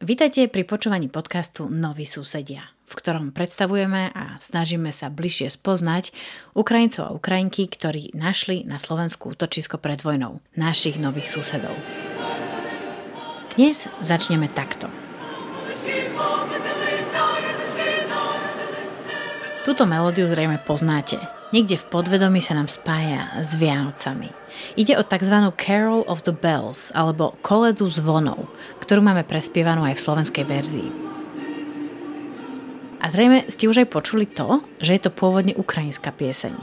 Vítajte pri počúvaní podcastu Noví susedia, v ktorom predstavujeme a snažíme sa bližšie spoznať Ukrajincov a Ukrajinky, ktorí našli na Slovensku útočisko pred vojnou, našich nových susedov. Dnes začneme takto. Túto melódiu zrejme poznáte. Niekde v podvedomí sa nám spája s Vianocami. Ide o tzv. Carol of the Bells, alebo koledu zvonov, ktorú máme prespievanú aj v slovenskej verzii. A zrejme ste už aj počuli to, že je to pôvodne ukrajinská pieseň.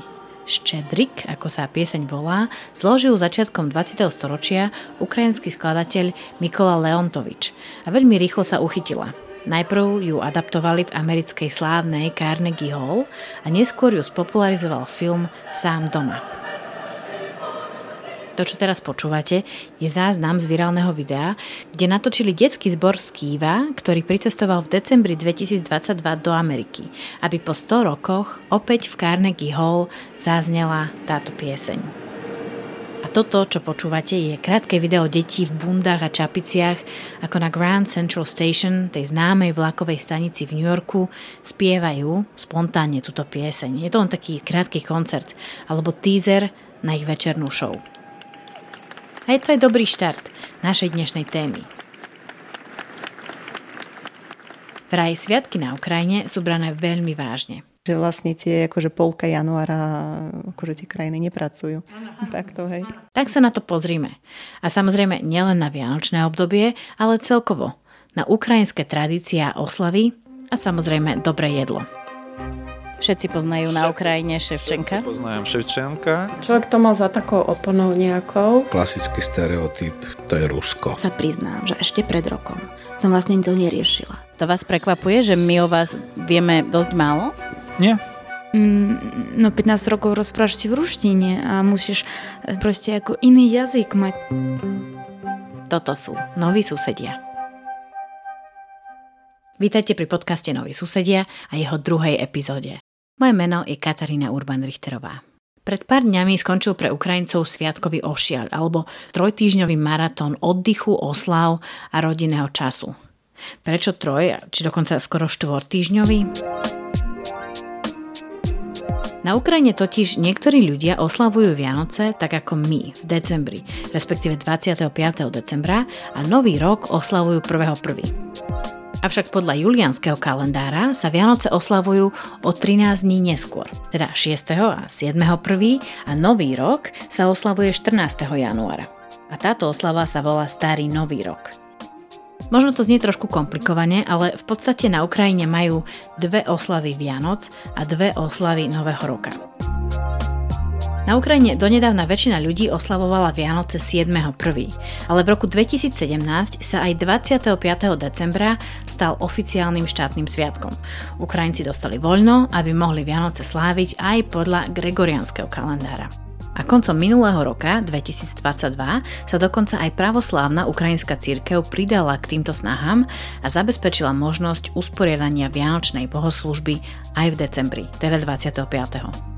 Štedrik, ako sa pieseň volá, zložil začiatkom 20. storočia ukrajinský skladateľ Mikola Leontovič a veľmi rýchlo sa uchytila – Najprv ju adaptovali v americkej slávnej Carnegie Hall a neskôr ju spopularizoval film Sám doma. To, čo teraz počúvate, je záznam z virálneho videa, kde natočili detský zbor z Kýva, ktorý pricestoval v decembri 2022 do Ameriky, aby po 100 rokoch opäť v Carnegie Hall zaznela táto pieseň. Toto, čo počúvate, je krátke video detí v bundách a čapiciach, ako na Grand Central Station, tej známej vlakovej stanici v New Yorku, spievajú spontánne túto pieseň. Je to len taký krátky koncert, alebo teaser na ich večernú show. A je to aj dobrý štart našej dnešnej témy. Vraj sviatky na Ukrajine sú brané veľmi vážne že vlastne tie akože polka januára akože tie krajiny nepracujú. Takto, hej. Tak sa na to pozrime. A samozrejme nielen na vianočné obdobie, ale celkovo na ukrajinské tradície a oslavy a samozrejme dobré jedlo. Všetci poznajú všetci, na Ukrajine Ševčenka. Všetci poznajú Ševčenka. Človek to má za takou oponou nejakou. Klasický stereotyp, to je Rusko. Sa priznám, že ešte pred rokom som vlastne to neriešila. To vás prekvapuje, že my o vás vieme dosť málo? Nie. Mm, no 15 rokov rozprávaš si v ruštine a musíš e, proste ako iný jazyk mať. Toto sú noví susedia. Vítajte pri podcaste Noví susedia a jeho druhej epizóde. Moje meno je Katarína Urban-Richterová. Pred pár dňami skončil pre Ukrajincov sviatkový ošiaľ alebo trojtýžňový maratón oddychu, oslav a rodinného času. Prečo troj, či dokonca skoro štvortýžňový? Na Ukrajine totiž niektorí ľudia oslavujú Vianoce tak ako my v decembri, respektíve 25. decembra a Nový rok oslavujú 1.1. Avšak podľa julianského kalendára sa Vianoce oslavujú o 13 dní neskôr, teda 6. a 7. 1. a Nový rok sa oslavuje 14. januára. A táto oslava sa volá Starý Nový rok. Možno to znie trošku komplikovane, ale v podstate na Ukrajine majú dve oslavy Vianoc a dve oslavy Nového roka. Na Ukrajine donedávna väčšina ľudí oslavovala Vianoce 7.1., ale v roku 2017 sa aj 25. decembra stal oficiálnym štátnym sviatkom. Ukrajinci dostali voľno, aby mohli Vianoce sláviť aj podľa gregorianského kalendára. A koncom minulého roka, 2022, sa dokonca aj pravoslávna ukrajinská církev pridala k týmto snahám a zabezpečila možnosť usporiadania Vianočnej bohoslužby aj v decembri, teda 25.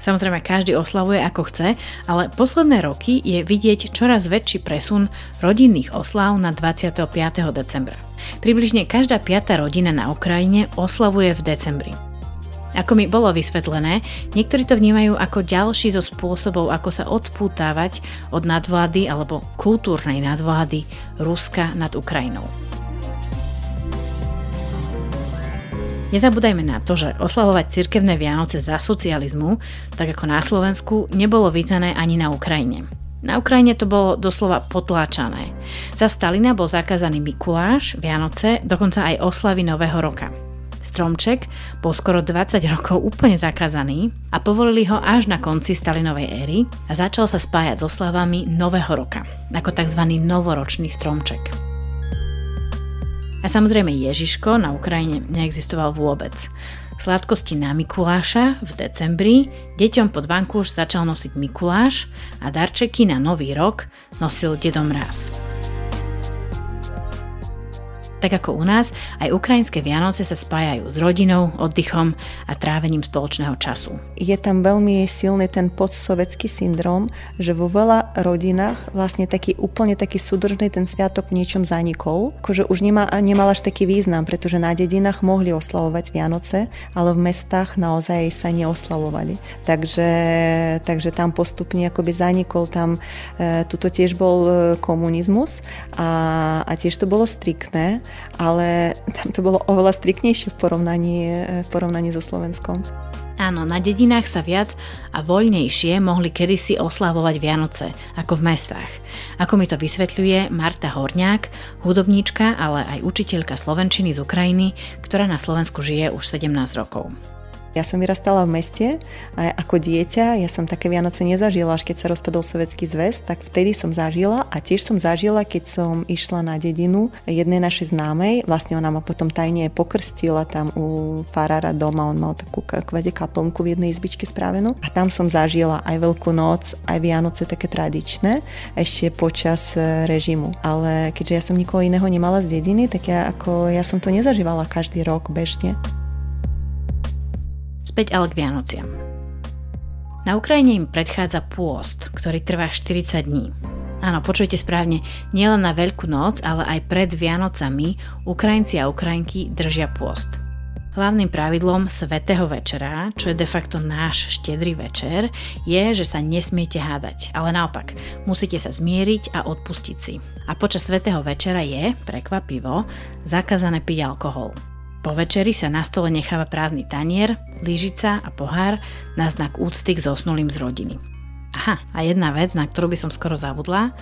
Samozrejme, každý oslavuje ako chce, ale posledné roky je vidieť čoraz väčší presun rodinných oslav na 25. decembra. Približne každá piata rodina na Ukrajine oslavuje v decembri. Ako mi bolo vysvetlené, niektorí to vnímajú ako ďalší zo spôsobov, ako sa odpútavať od nadvlády alebo kultúrnej nadvlády Ruska nad Ukrajinou. Nezabúdajme na to, že oslavovať cirkevné Vianoce za socializmu, tak ako na Slovensku, nebolo vítané ani na Ukrajine. Na Ukrajine to bolo doslova potláčané. Za Stalina bol zakázaný Mikuláš, Vianoce, dokonca aj oslavy Nového roka. Stromček bol skoro 20 rokov úplne zakázaný a povolili ho až na konci Stalinovej éry a začal sa spájať s oslavami Nového roka, ako tzv. novoročný stromček. A samozrejme Ježiško na Ukrajine neexistoval vôbec. Sladkosti na Mikuláša v decembri deťom pod vankúš začal nosiť Mikuláš a darčeky na Nový rok nosil Dedom Mráz. Tak ako u nás, aj ukrajinské Vianoce sa spájajú s rodinou, oddychom a trávením spoločného času. Je tam veľmi silný ten postsovetský syndrom, že vo veľa rodinách vlastne taký úplne taký súdržný ten sviatok v niečom zanikol, akože už nemá, nemal až taký význam, pretože na dedinách mohli oslavovať Vianoce, ale v mestách naozaj sa neoslavovali. Takže, takže tam postupne akoby zanikol, tam e, tuto tiež bol e, komunizmus a, a tiež to bolo striktné ale tam to bolo oveľa striknejšie v porovnaní, v porovnaní so Slovenskom. Áno, na dedinách sa viac a voľnejšie mohli kedysi oslavovať Vianoce, ako v mestách. Ako mi to vysvetľuje Marta Horňák, hudobníčka, ale aj učiteľka Slovenčiny z Ukrajiny, ktorá na Slovensku žije už 17 rokov. Ja som vyrastala v meste a ako dieťa, ja som také Vianoce nezažila, až keď sa rozpadol Sovietský zväz, tak vtedy som zažila a tiež som zažila, keď som išla na dedinu jednej našej známej, vlastne ona ma potom tajne pokrstila tam u farára doma, on mal takú kvade kaplnku v jednej izbičke správenú a tam som zažila aj Veľkú noc, aj Vianoce také tradičné, ešte počas e, režimu. Ale keďže ja som nikoho iného nemala z dediny, tak ja, ako, ja som to nezažívala každý rok bežne. Späť ale k Vianociam. Na Ukrajine im predchádza pôst, ktorý trvá 40 dní. Áno, počujete správne, nielen na Veľkú noc, ale aj pred Vianocami Ukrajinci a Ukrajinky držia pôst. Hlavným pravidlom Svetého večera, čo je de facto náš štedrý večer, je, že sa nesmiete hádať, ale naopak, musíte sa zmieriť a odpustiť si. A počas Svetého večera je, prekvapivo, zakázané piť alkohol. Po večeri sa na stole necháva prázdny tanier, lyžica a pohár na znak úcty k zosnulým z rodiny. Aha, a jedna vec, na ktorú by som skoro zabudla.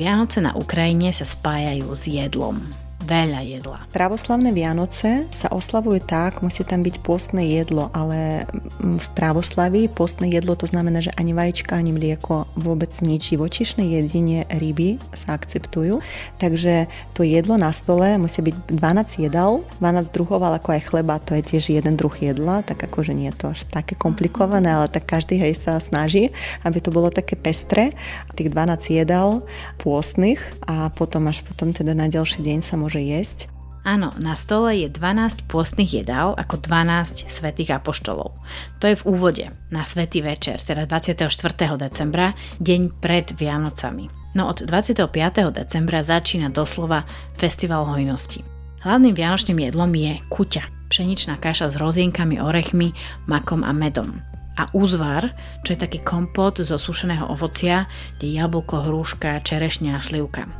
Vianoce na Ukrajine sa spájajú s jedlom veľa jedla. Pravoslavné Vianoce sa oslavujú tak, musí tam byť postné jedlo, ale v pravoslaví postné jedlo to znamená, že ani vajíčka, ani mlieko, vôbec nič živočišné jedine ryby sa akceptujú. Takže to jedlo na stole musí byť 12 jedal, 12 druhov, ale ako aj chleba, to je tiež jeden druh jedla, tak akože nie je to až také komplikované, ale tak každý hej sa snaží, aby to bolo také pestré. Tých 12 jedal pôstnych a potom až potom teda na ďalší deň sa môže môže jesť? Áno, na stole je 12 pôstnych jedál ako 12 svetých apoštolov. To je v úvode, na svetý večer, teda 24. decembra, deň pred Vianocami. No od 25. decembra začína doslova festival hojnosti. Hlavným vianočným jedlom je kuťa, pšeničná kaša s rozienkami, orechmi, makom a medom a úzvar, čo je taký kompot zo sušeného ovocia, kde jablko, hrúška, čerešňa a slivka.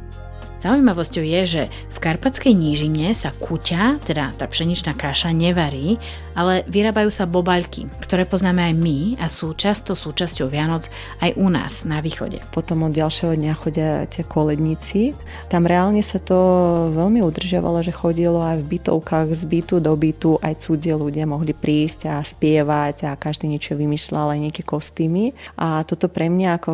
Zaujímavosťou je, že v Karpatskej nížine sa kuťa, teda tá pšeničná kaša, nevarí, ale vyrábajú sa bobaľky, ktoré poznáme aj my a sú často súčasťou Vianoc aj u nás na východe. Potom od ďalšieho dňa chodia tie koledníci. Tam reálne sa to veľmi udržiavalo, že chodilo aj v bytovkách z bytu do bytu, aj cudzie ľudia mohli prísť a spievať a každý niečo vymýšľal, aj nejaké kostýmy. A toto pre mňa ako,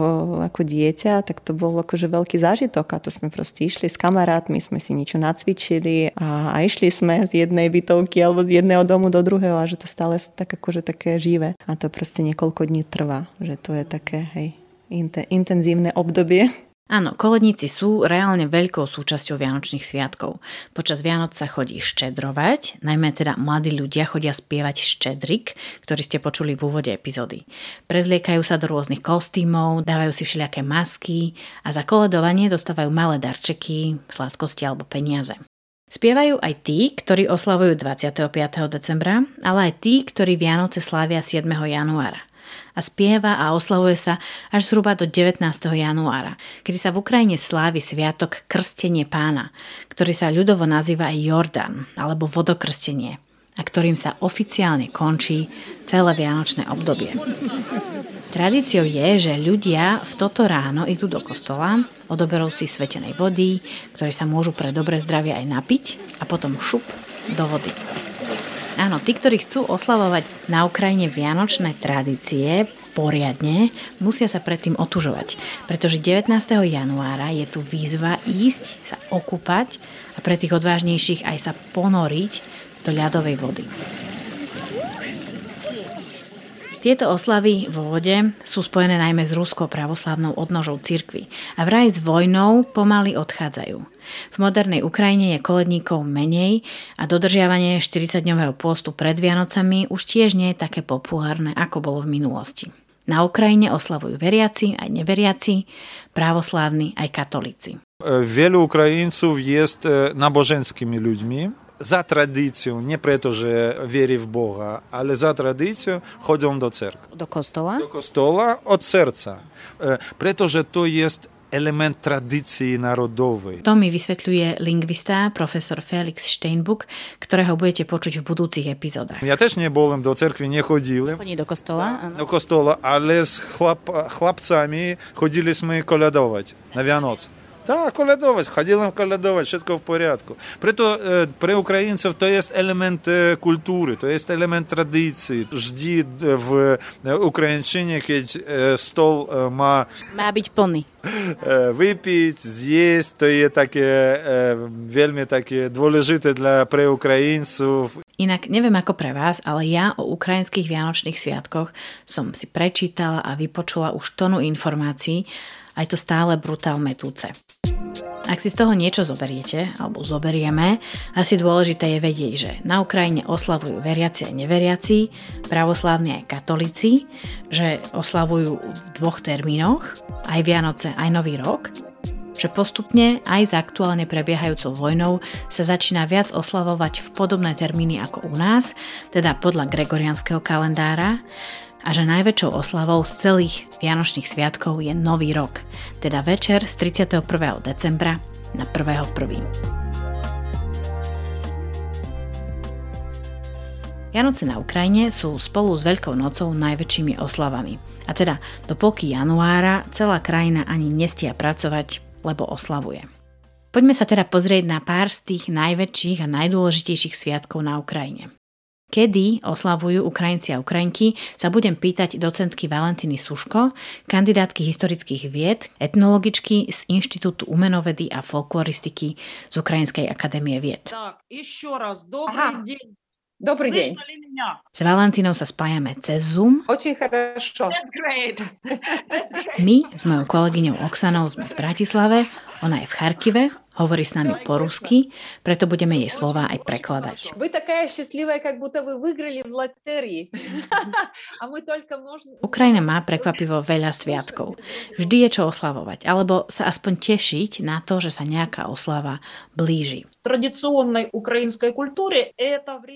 ako dieťa, tak to bol akože veľký zážitok a to sme proste išli s kamarátmi, sme si niečo nacvičili a, a išli sme z jednej bytovky alebo z jedného domu do druhého a že to stále tak akože také živé. A to proste niekoľko dní trvá, že to je také, hej, intenzívne obdobie. Áno, koledníci sú reálne veľkou súčasťou Vianočných sviatkov. Počas Vianoc sa chodí štedrovať, najmä teda mladí ľudia chodia spievať štedrik, ktorý ste počuli v úvode epizódy. Prezliekajú sa do rôznych kostýmov, dávajú si všelijaké masky a za koledovanie dostávajú malé darčeky, sladkosti alebo peniaze. Spievajú aj tí, ktorí oslavujú 25. decembra, ale aj tí, ktorí Vianoce slávia 7. januára a spieva a oslavuje sa až zhruba do 19. januára, kedy sa v Ukrajine slávi sviatok Krstenie pána, ktorý sa ľudovo nazýva aj Jordan alebo vodokrstenie a ktorým sa oficiálne končí celé vianočné obdobie. Tradíciou je, že ľudia v toto ráno idú do kostola, odoberú si svetenej vody, ktoré sa môžu pre dobré zdravie aj napiť a potom šup do vody. Áno, tí, ktorí chcú oslavovať na Ukrajine vianočné tradície poriadne, musia sa predtým otužovať, pretože 19. januára je tu výzva ísť sa okúpať a pre tých odvážnejších aj sa ponoriť do ľadovej vody. Tieto oslavy vo vode sú spojené najmä s ruskou pravoslavnou odnožou cirkvy a vraj s vojnou pomaly odchádzajú. V modernej Ukrajine je koledníkov menej a dodržiavanie 40-dňového pôstu pred Vianocami už tiež nie je také populárne, ako bolo v minulosti. Na Ukrajine oslavujú veriaci, aj neveriaci, právoslávni, aj katolíci. Wielu Ukraińców jest nabożeńskimi ludźmi, za tradycją, nie preto, że wierzy w Boga, ale za tradycją chodzą do cerkwi. Do kostola? Do kostola od serca. Preto, że to jest element tradícii národovej. To mi vysvetľuje lingvista profesor Felix Steinbuck, ktorého budete počuť v budúcich epizódach. Ja tiež nebol do cerkvy, nechodil. Chodí do kostola? Do kostola, ale s chlap, chlapcami chodili sme koľadovať na Vianoc. Tak, колядовать, ходили колядовать, všetko v poriadku. Preto e, pre Ukrajincov to je element e, kultúry, to je element tradícií. Vždy v Ukrajinčine, keď e, stol e, má... Má byť plný. E, vypiť, zjesť, to je také e, veľmi také dôležité dla pre Ukrajincov. Inak neviem ako pre vás, ale ja o ukrajinských vianočných sviatkoch som si prečítala a vypočula už tonu informácií, aj to stále brutál metúce. Ak si z toho niečo zoberiete, alebo zoberieme, asi dôležité je vedieť, že na Ukrajine oslavujú veriaci a neveriaci, pravoslávni aj katolíci, že oslavujú v dvoch termínoch, aj Vianoce, aj Nový rok, že postupne aj s aktuálne prebiehajúcou vojnou sa začína viac oslavovať v podobné termíny ako u nás, teda podľa gregorianského kalendára, a že najväčšou oslavou z celých Vianočných sviatkov je Nový rok, teda večer z 31. decembra na 1.1. Vianoce na Ukrajine sú spolu s Veľkou nocou najväčšími oslavami. A teda do polky januára celá krajina ani nestia pracovať, lebo oslavuje. Poďme sa teda pozrieť na pár z tých najväčších a najdôležitejších sviatkov na Ukrajine Kedy oslavujú Ukrajinci a Ukrajinky, sa budem pýtať docentky Valentiny Suško, kandidátky historických vied, etnologičky z Inštitútu umenovedy a folkloristiky z Ukrajinskej akadémie vied. Tak, ešte raz, dobrý deň. Dobrý deň. S Valentínou sa spájame cez Zoom. Очень хорошо. That's great. That's great. My s mojou kolegyňou Oksanou sme v Bratislave, ona je v Charkive, Hovorí s nami po rusky, preto budeme jej slova aj prekladať. Ukrajina má prekvapivo veľa sviatkov. Vždy je čo oslavovať, alebo sa aspoň tešiť na to, že sa nejaká oslava blíži.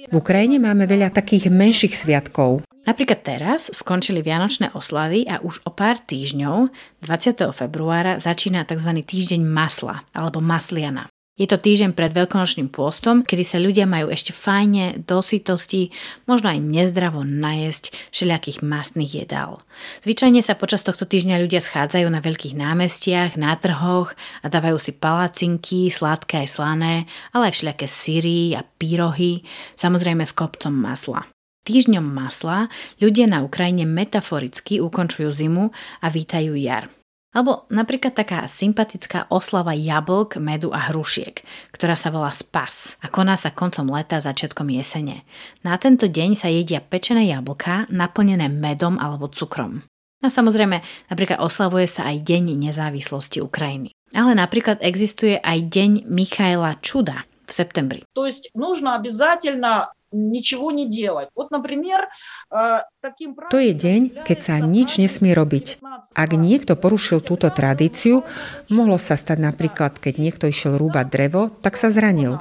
V Ukrajine máme veľa takých menších sviatkov. Napríklad teraz skončili Vianočné oslavy a už o pár týždňov, 20. februára, začína tzv. týždeň masla alebo masliana. Je to týždeň pred veľkonočným pôstom, kedy sa ľudia majú ešte fajne, do sytosti, možno aj nezdravo najesť všelijakých masných jedál. Zvyčajne sa počas tohto týždňa ľudia schádzajú na veľkých námestiach, na trhoch a dávajú si palacinky, sladké aj slané, ale aj všelijaké syry a pírohy, samozrejme s kopcom masla. Týždňom masla ľudia na Ukrajine metaforicky ukončujú zimu a vítajú jar. Alebo napríklad taká sympatická oslava jablk, medu a hrušiek, ktorá sa volá spas a koná sa koncom leta začiatkom jesene. Na tento deň sa jedia pečené jablká naplnené medom alebo cukrom. A samozrejme, napríklad oslavuje sa aj Deň nezávislosti Ukrajiny. Ale napríklad existuje aj Deň Michaela Čuda v septembri. То есть нужно обязательно to je deň, keď sa nič nesmie robiť. Ak niekto porušil túto tradíciu, mohlo sa stať napríklad, keď niekto išiel rúbať drevo, tak sa zranil.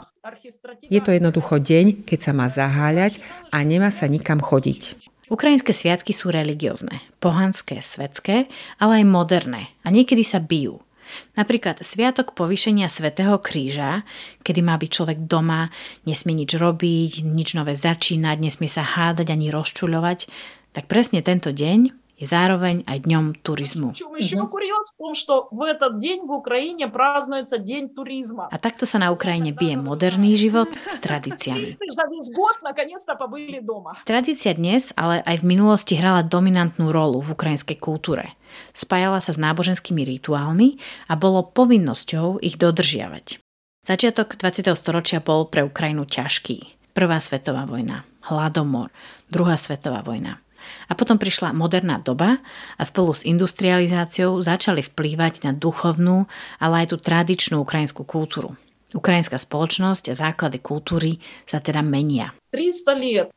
Je to jednoducho deň, keď sa má zaháľať a nemá sa nikam chodiť. Ukrajinské sviatky sú religiózne, pohanské, svetské, ale aj moderné a niekedy sa bijú. Napríklad Sviatok povýšenia Svetého kríža, kedy má byť človek doma, nesmie nič robiť, nič nové začínať, nesmie sa hádať ani rozčuľovať, tak presne tento deň je zároveň aj dňom turizmu. A takto sa na Ukrajine bije moderný život s tradíciami. Tradícia dnes, ale aj v minulosti hrala dominantnú rolu v ukrajinskej kultúre. Spájala sa s náboženskými rituálmi a bolo povinnosťou ich dodržiavať. Začiatok 20. storočia bol pre Ukrajinu ťažký. Prvá svetová vojna, hladomor, druhá svetová vojna – a potom prišla moderná doba a spolu s industrializáciou začali vplývať na duchovnú, ale aj tú tradičnú ukrajinskú kultúru. Ukrajinská spoločnosť a základy kultúry sa teda menia. 300 liet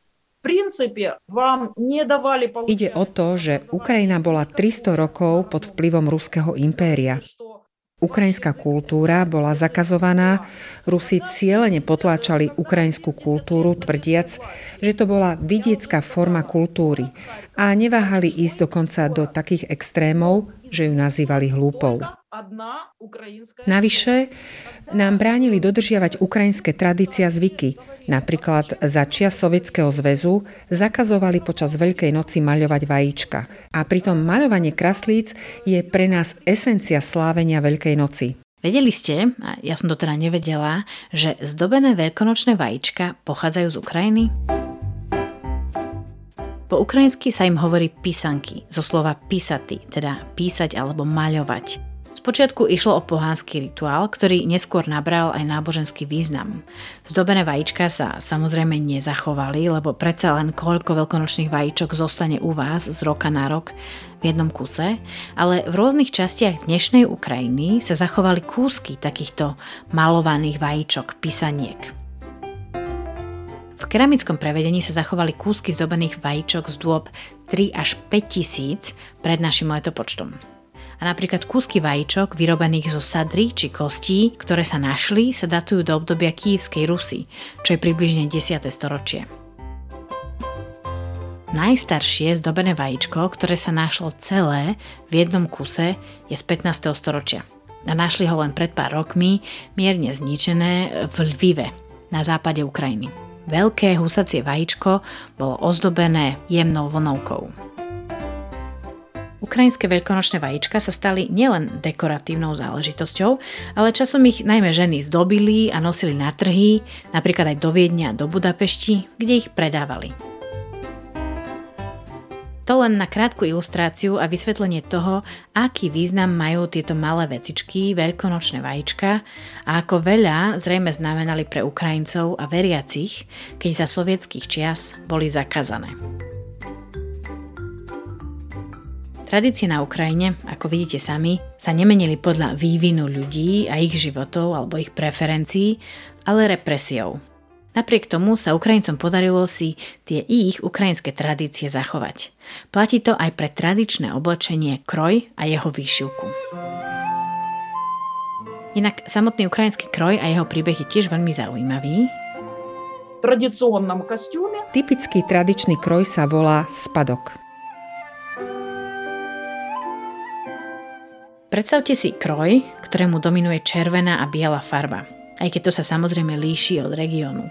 Ide o to, že Ukrajina bola 300 rokov pod vplyvom ruského impéria. Ukrajinská kultúra bola zakazovaná, Rusi cieľene potláčali ukrajinskú kultúru, tvrdiac, že to bola vidiecká forma kultúry a neváhali ísť dokonca do takých extrémov, že ju nazývali hlúpou. Navyše nám bránili dodržiavať ukrajinské tradície a zvyky. Napríklad za čia Sovietskeho zväzu zakazovali počas Veľkej noci maľovať vajíčka. A pritom maľovanie kraslíc je pre nás esencia slávenia Veľkej noci. Vedeli ste, a ja som to teda nevedela, že zdobené veľkonočné vajíčka pochádzajú z Ukrajiny? Po ukrajinsky sa im hovorí písanky, zo slova písaty, teda písať alebo maľovať. Spočiatku išlo o pohánsky rituál, ktorý neskôr nabral aj náboženský význam. Zdobené vajíčka sa samozrejme nezachovali, lebo predsa len koľko veľkonočných vajíčok zostane u vás z roka na rok v jednom kuse, ale v rôznych častiach dnešnej Ukrajiny sa zachovali kúsky takýchto malovaných vajíčok, písaniek. V keramickom prevedení sa zachovali kúsky zdobených vajíčok z dôb 3 až 5 tisíc pred našim letopočtom. A napríklad kúsky vajíčok vyrobených zo sadry či kostí, ktoré sa našli, sa datujú do obdobia Kývskej Rusy, čo je približne 10. storočie. Najstaršie zdobené vajíčko, ktoré sa našlo celé v jednom kuse, je z 15. storočia. A našli ho len pred pár rokmi, mierne zničené v Lvive, na západe Ukrajiny. Veľké husacie vajíčko bolo ozdobené jemnou vlnovkou. Ukrajinské veľkonočné vajíčka sa stali nielen dekoratívnou záležitosťou, ale časom ich najmä ženy zdobili a nosili na trhy, napríklad aj do Viedňa a do Budapešti, kde ich predávali. To len na krátku ilustráciu a vysvetlenie toho, aký význam majú tieto malé vecičky, veľkonočné vajíčka a ako veľa zrejme znamenali pre Ukrajincov a veriacich, keď za sovietských čias boli zakázané. Tradície na Ukrajine, ako vidíte sami, sa nemenili podľa vývinu ľudí a ich životov alebo ich preferencií, ale represiou. Napriek tomu sa Ukrajincom podarilo si tie ich ukrajinské tradície zachovať. Platí to aj pre tradičné oblečenie kroj a jeho výšivku. Inak samotný ukrajinský kroj a jeho príbeh je tiež veľmi zaujímavý. Typický tradičný kroj sa volá spadok. Predstavte si kroj, ktorému dominuje červená a biela farba aj keď to sa samozrejme líši od regiónu.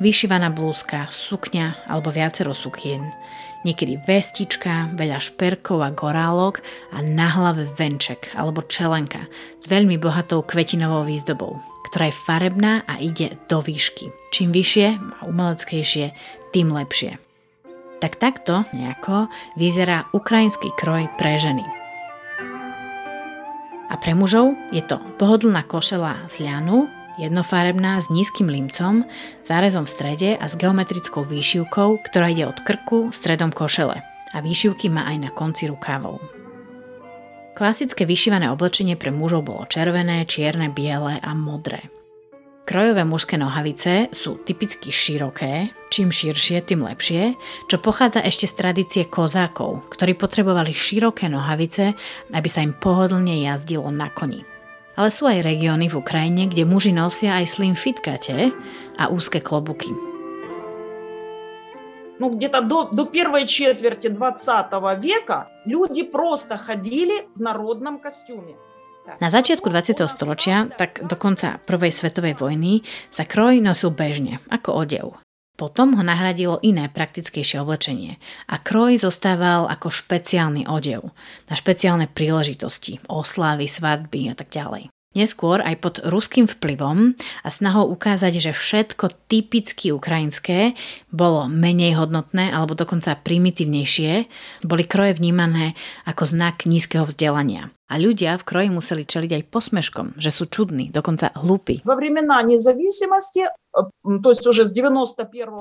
Vyšívaná blúzka, sukňa alebo viacero sukien. Niekedy vestička, veľa šperkov a gorálok a na hlave venček alebo čelenka s veľmi bohatou kvetinovou výzdobou, ktorá je farebná a ide do výšky. Čím vyššie a umeleckejšie, tým lepšie. Tak takto nejako vyzerá ukrajinský kroj pre ženy. A pre mužov je to pohodlná košela z ľanu, jednofarebná s nízkym limcom, zárezom v strede a s geometrickou výšivkou, ktorá ide od krku stredom košele a výšivky má aj na konci rukávov. Klasické vyšívané oblečenie pre mužov bolo červené, čierne, biele a modré. Krojové mužské nohavice sú typicky široké, čím širšie, tým lepšie, čo pochádza ešte z tradície kozákov, ktorí potrebovali široké nohavice, aby sa im pohodlne jazdilo na koni ale sú aj regióny v Ukrajine, kde muži nosia aj slim fitkate a úzke klobuky. Ну, где-то до, до первой четверти 20 века люди просто ходили в народном костюме. Na začiatku 20. storočia, tak do konca prvej svetovej vojny, sa kroj nosil bežne, ako odev. Potom ho nahradilo iné praktickejšie oblečenie a kroj zostával ako špeciálny odev na špeciálne príležitosti, oslavy, svadby a tak ďalej. Neskôr aj pod ruským vplyvom a snahou ukázať, že všetko typicky ukrajinské bolo menej hodnotné alebo dokonca primitívnejšie, boli kroje vnímané ako znak nízkeho vzdelania. A ľudia v kroji museli čeliť aj posmeškom, že sú čudní, dokonca hlúpi.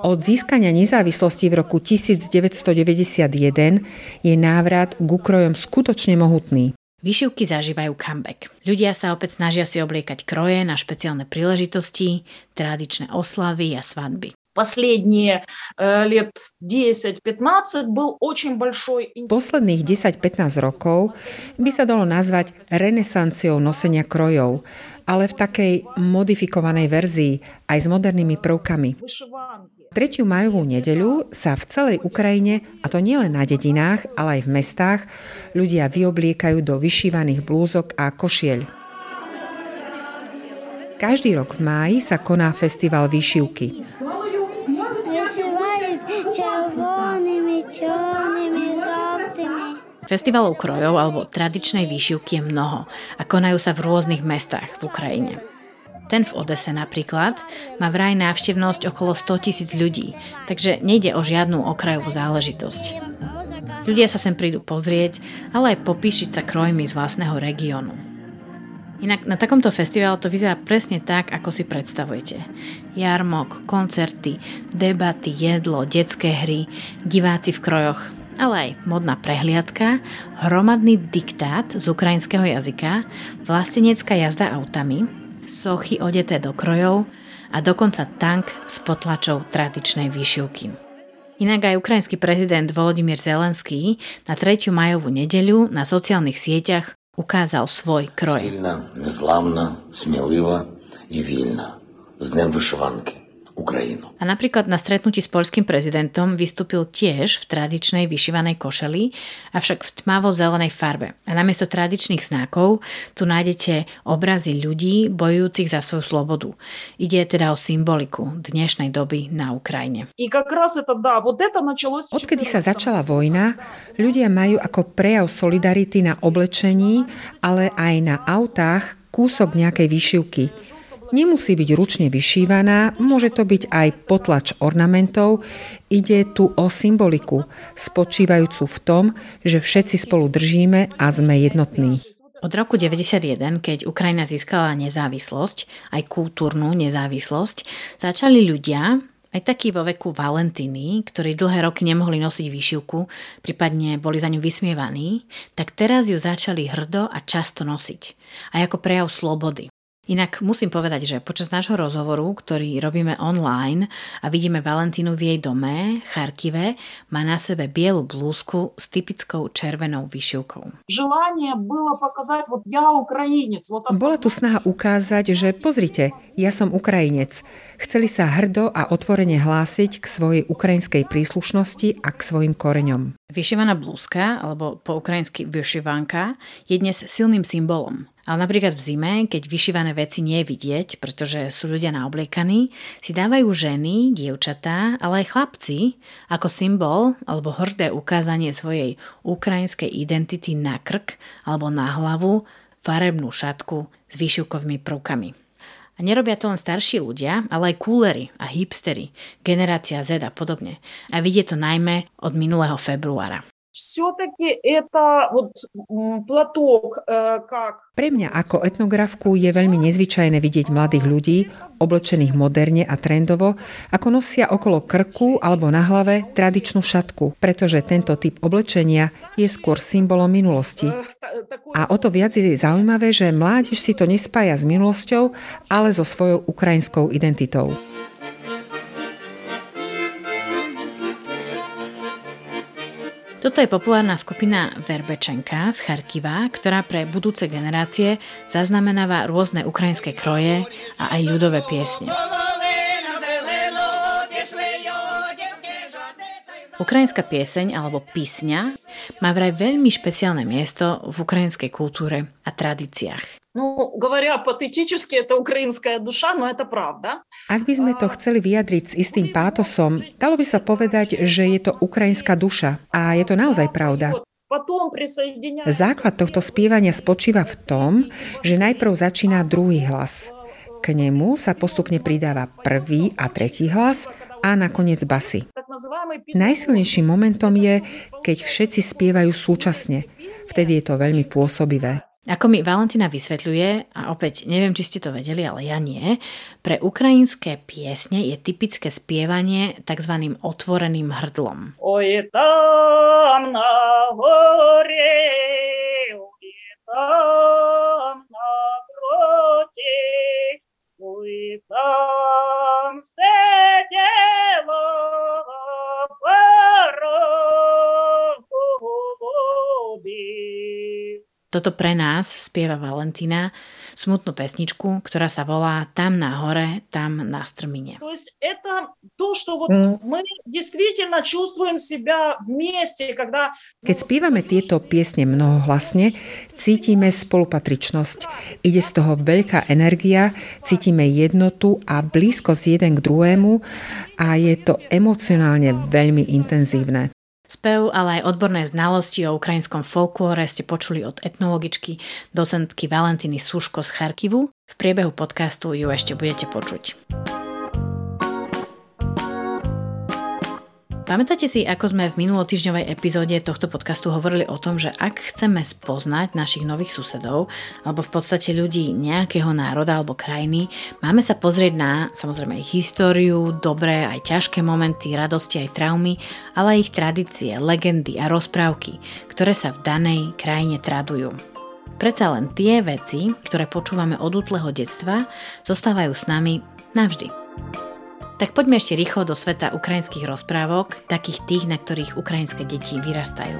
Od získania nezávislosti v roku 1991 je návrat k úkrojom skutočne mohutný. Vyšivky zažívajú comeback. Ľudia sa opäť snažia si obliekať kroje na špeciálne príležitosti, tradičné oslavy a svadby. последние э, лет 10-15 был очень большой Posledných 10-15 rokov by sa dalo nazvať renesanciou nosenia krojov, ale v takej modifikovanej verzii, aj s modernými prvkami. 3. majovú nedeľu sa v celej Ukrajine, a to nielen na dedinách, ale aj v mestách, ľudia vyobliekajú do vyšívaných blúzok a košiel. Každý rok v máji sa koná festival výšivky. Festivalov krojov alebo tradičnej výšivky je mnoho a konajú sa v rôznych mestách v Ukrajine. Ten v Odese napríklad má vraj návštevnosť okolo 100 tisíc ľudí, takže nejde o žiadnu okrajovú záležitosť. Ľudia sa sem prídu pozrieť, ale aj popíšiť sa krojmi z vlastného regiónu. Inak na takomto festivale to vyzerá presne tak, ako si predstavujete. Jarmok, koncerty, debaty, jedlo, detské hry, diváci v krojoch, ale aj modná prehliadka, hromadný diktát z ukrajinského jazyka, vlastenecká jazda autami, sochy odeté do krojov a dokonca tank s potlačou tradičnej výšivky. Inak aj ukrajinský prezident Volodymyr Zelenský na 3. majovú nedeľu na sociálnych sieťach ukázal svoj kroj. Silná, zlamná, smieliva i vílna. Z dnem vyšvanky. Ukrajinu. A napríklad na stretnutí s polským prezidentom vystúpil tiež v tradičnej vyšivanej košeli, avšak v tmavo-zelenej farbe. A namiesto tradičných znakov tu nájdete obrazy ľudí bojujúcich za svoju slobodu. Ide teda o symboliku dnešnej doby na Ukrajine. Odkedy sa začala vojna, ľudia majú ako prejav solidarity na oblečení, ale aj na autách kúsok nejakej výšivky. Nemusí byť ručne vyšívaná, môže to byť aj potlač ornamentov. Ide tu o symboliku, spočívajúcu v tom, že všetci spolu držíme a sme jednotní. Od roku 91, keď Ukrajina získala nezávislosť, aj kultúrnu nezávislosť, začali ľudia, aj takí vo veku Valentíny, ktorí dlhé roky nemohli nosiť výšivku, prípadne boli za ňu vysmievaní, tak teraz ju začali hrdo a často nosiť. Aj ako prejav slobody. Inak musím povedať, že počas nášho rozhovoru, ktorý robíme online a vidíme Valentínu v jej dome, Charkive, má na sebe bielu blúzku s typickou červenou vyšivkou. Bola tu snaha ukázať, že pozrite, ja som Ukrajinec. Chceli sa hrdo a otvorene hlásiť k svojej ukrajinskej príslušnosti a k svojim koreňom. Vyšivaná blúzka, alebo po ukrajinsky vyšivanka, je dnes silným symbolom. Ale napríklad v zime, keď vyšívané veci nie je vidieť, pretože sú ľudia naobliekaní, si dávajú ženy, dievčatá, ale aj chlapci ako symbol alebo hrdé ukázanie svojej ukrajinskej identity na krk alebo na hlavu farebnú šatku s výšivkovými prvkami. A nerobia to len starší ľudia, ale aj kúlery a hipstery, generácia Z a podobne. A vidie to najmä od minulého februára Все-таки это вот м, платок, э, как Pre mňa ako etnografku je veľmi nezvyčajné vidieť mladých ľudí, oblečených moderne a trendovo, ako nosia okolo krku alebo na hlave tradičnú šatku, pretože tento typ oblečenia je skôr symbolom minulosti. э, та- такой A o to viac je zaujímavé, že mládež si to nespája s minulosťou, ale so svojou ukrajinskou identitou. Toto je populárna skupina Verbečenka z Charkiva, ktorá pre budúce generácie zaznamenáva rôzne ukrajinské kroje a aj ľudové piesne. Ukrajinská pieseň alebo písňa má vraj veľmi špeciálne miesto v ukrajinskej kultúre a tradíciách. Ну, говоря патетически, это украинская душа, но это правда. Ak by sme to chceli vyjadriť s istým pátosom, dalo by sa povedať, že je to ukrajinská duša. A je to naozaj pravda. Вот. Потом Základ tohto spievania spočíva v tom, že najprv začína druhý hlas. K nemu sa postupne pridáva prvý a tretí hlas a nakoniec basy. Najsilnejším momentom je, keď všetci spievajú súčasne. Vtedy je to veľmi pôsobivé. Ako mi Valentina vysvetľuje, a opäť neviem, či ste to vedeli, ale ja nie, pre ukrajinské piesne je typické spievanie tzv. otvoreným hrdlom. Oj, tam na hore, oj, tam Toto pre nás spieva Valentina smutnú pesničku, ktorá sa volá Tam na hore, tam na strmine. To есть это то, что вот mm. мы действительно чувствуем себя вместе, когда... Keď spievame tieto piesne mnohohlasne, cítime spolupatričnosť. Ide z toho veľká energia, cítime jednotu a blízkosť jeden k druhému a je to emocionálne veľmi intenzívne. Spev, ale aj odborné znalosti o ukrajinskom folklóre ste počuli od etnologičky, docentky Valentiny Suško z Charkivu. V priebehu podcastu ju ešte budete počuť. Pamätáte si, ako sme v minulotýždňovej epizóde tohto podcastu hovorili o tom, že ak chceme spoznať našich nových susedov, alebo v podstate ľudí nejakého národa alebo krajiny, máme sa pozrieť na samozrejme ich históriu, dobré aj ťažké momenty, radosti aj traumy, ale aj ich tradície, legendy a rozprávky, ktoré sa v danej krajine tradujú. Predsa len tie veci, ktoré počúvame od útleho detstva, zostávajú s nami navždy. Tak poďme ešte rýchlo do sveta ukrajinských rozprávok, takých tých, na ktorých ukrajinské deti vyrastajú.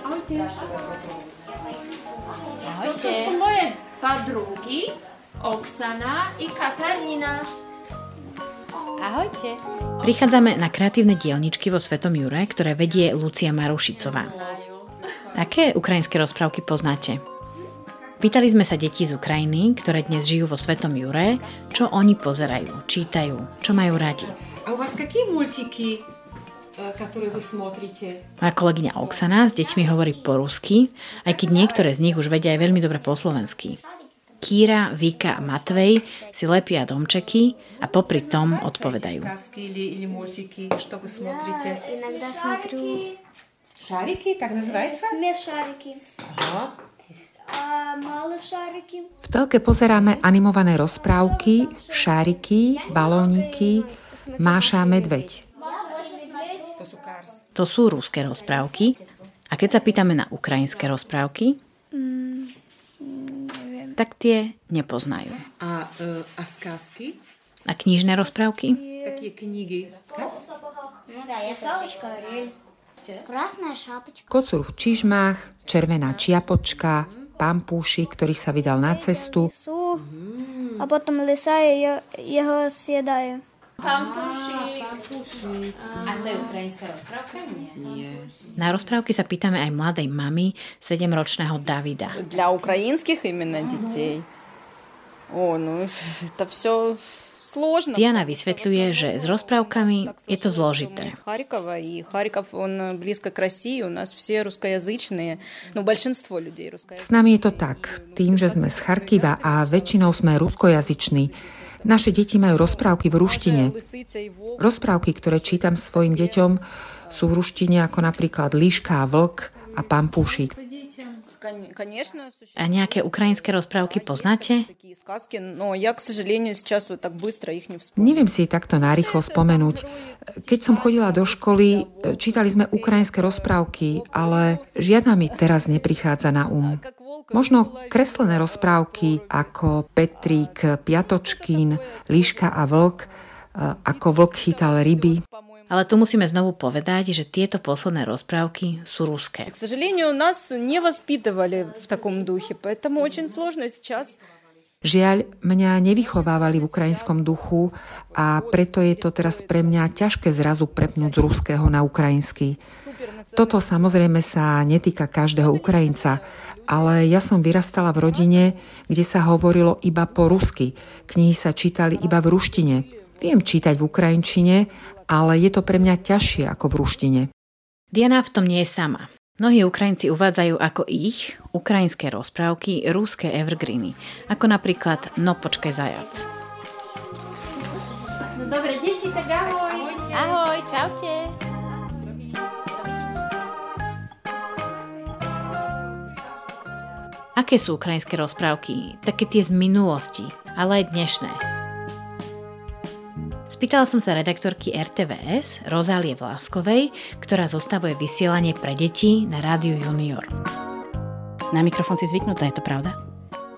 Ahojte. Ahojte. To sú moje podrugy, Oksana i Katarína. Ahojte. Prichádzame na kreatívne dielničky vo Svetom Jure, ktoré vedie Lucia Marušicová. Aké ukrajinské rozprávky poznáte? Pýtali sme sa detí z Ukrajiny, ktoré dnes žijú vo Svetom Jure, čo oni pozerajú, čítajú, čo majú radi. A u vás aké multiky e, ktoré vy smotrite. Moja kolegyňa Oksana s deťmi hovorí po rusky, aj keď niektoré z nich už vedia aj veľmi dobre po slovensky. Kíra, Vika a Matvej si lepia domčeky a popri tom odpovedajú. Šariky, tak nazývajú? Smešariky. Aha. V telke pozeráme animované rozprávky, šáriky, balóniky, Máša a medveď. To sú rúské rozprávky. A keď sa pýtame na ukrajinské rozprávky, mm, tak tie nepoznajú. A, e, a skázky? A knižné rozprávky? Také knihy. Kocúr v čižmách, červená čiapočka, pampúši, ktorý sa vydal na cestu. A potom lisa jeho siedajú. Pampúšik. A to je ukrajinská rozprávka? Nie. Nie. Na rozprávky sa pýtame aj mladej mamy 7-ročného Davida. Для украинских именно детей. О, ну это все Diana vysvetľuje, že s rozprávkami je to zložité. S nami je to tak. Tým, že sme z Charkiva a väčšinou sme ruskojazyční, naše deti majú rozprávky v ruštine. Rozprávky, ktoré čítam svojim deťom, sú v ruštine ako napríklad Líška a vlk a pampúšik. A nejaké ukrajinské rozprávky poznáte? Neviem si takto narýchlo spomenúť. Keď som chodila do školy, čítali sme ukrajinské rozprávky, ale žiadna mi teraz neprichádza na um. Možno kreslené rozprávky ako Petrík, Piatočkín, Líška a Vlk, ako vlk chytal ryby. Ale tu musíme znovu povedať, že tieto posledné rozprávky sú ruské. K сожалению, nás невоспитывали v takom duche, поэтому очень сложно сейчас Žiaľ, mňa nevychovávali v ukrajinskom duchu a preto je to teraz pre mňa ťažké zrazu prepnúť z ruského na ukrajinský. Toto samozrejme sa netýka každého Ukrajinca, ale ja som vyrastala v rodine, kde sa hovorilo iba po rusky. Knihy sa čítali iba v ruštine. Viem čítať v ukrajinčine, ale je to pre mňa ťažšie ako v ruštine. Diana v tom nie je sama. Mnohí Ukrajinci uvádzajú ako ich ukrajinské rozprávky rúské evergreeny, ako napríklad No počkaj zajac. No dobre, deti, tak ahoj. Ahojte. Ahoj, čaute. Aké sú ukrajinské rozprávky? Také tie z minulosti, ale aj dnešné. Spýtala som sa redaktorky RTVS, Rozálie Vláskovej, ktorá zostavuje vysielanie pre deti na Rádiu Junior. Na mikrofón si zvyknutá, je to pravda?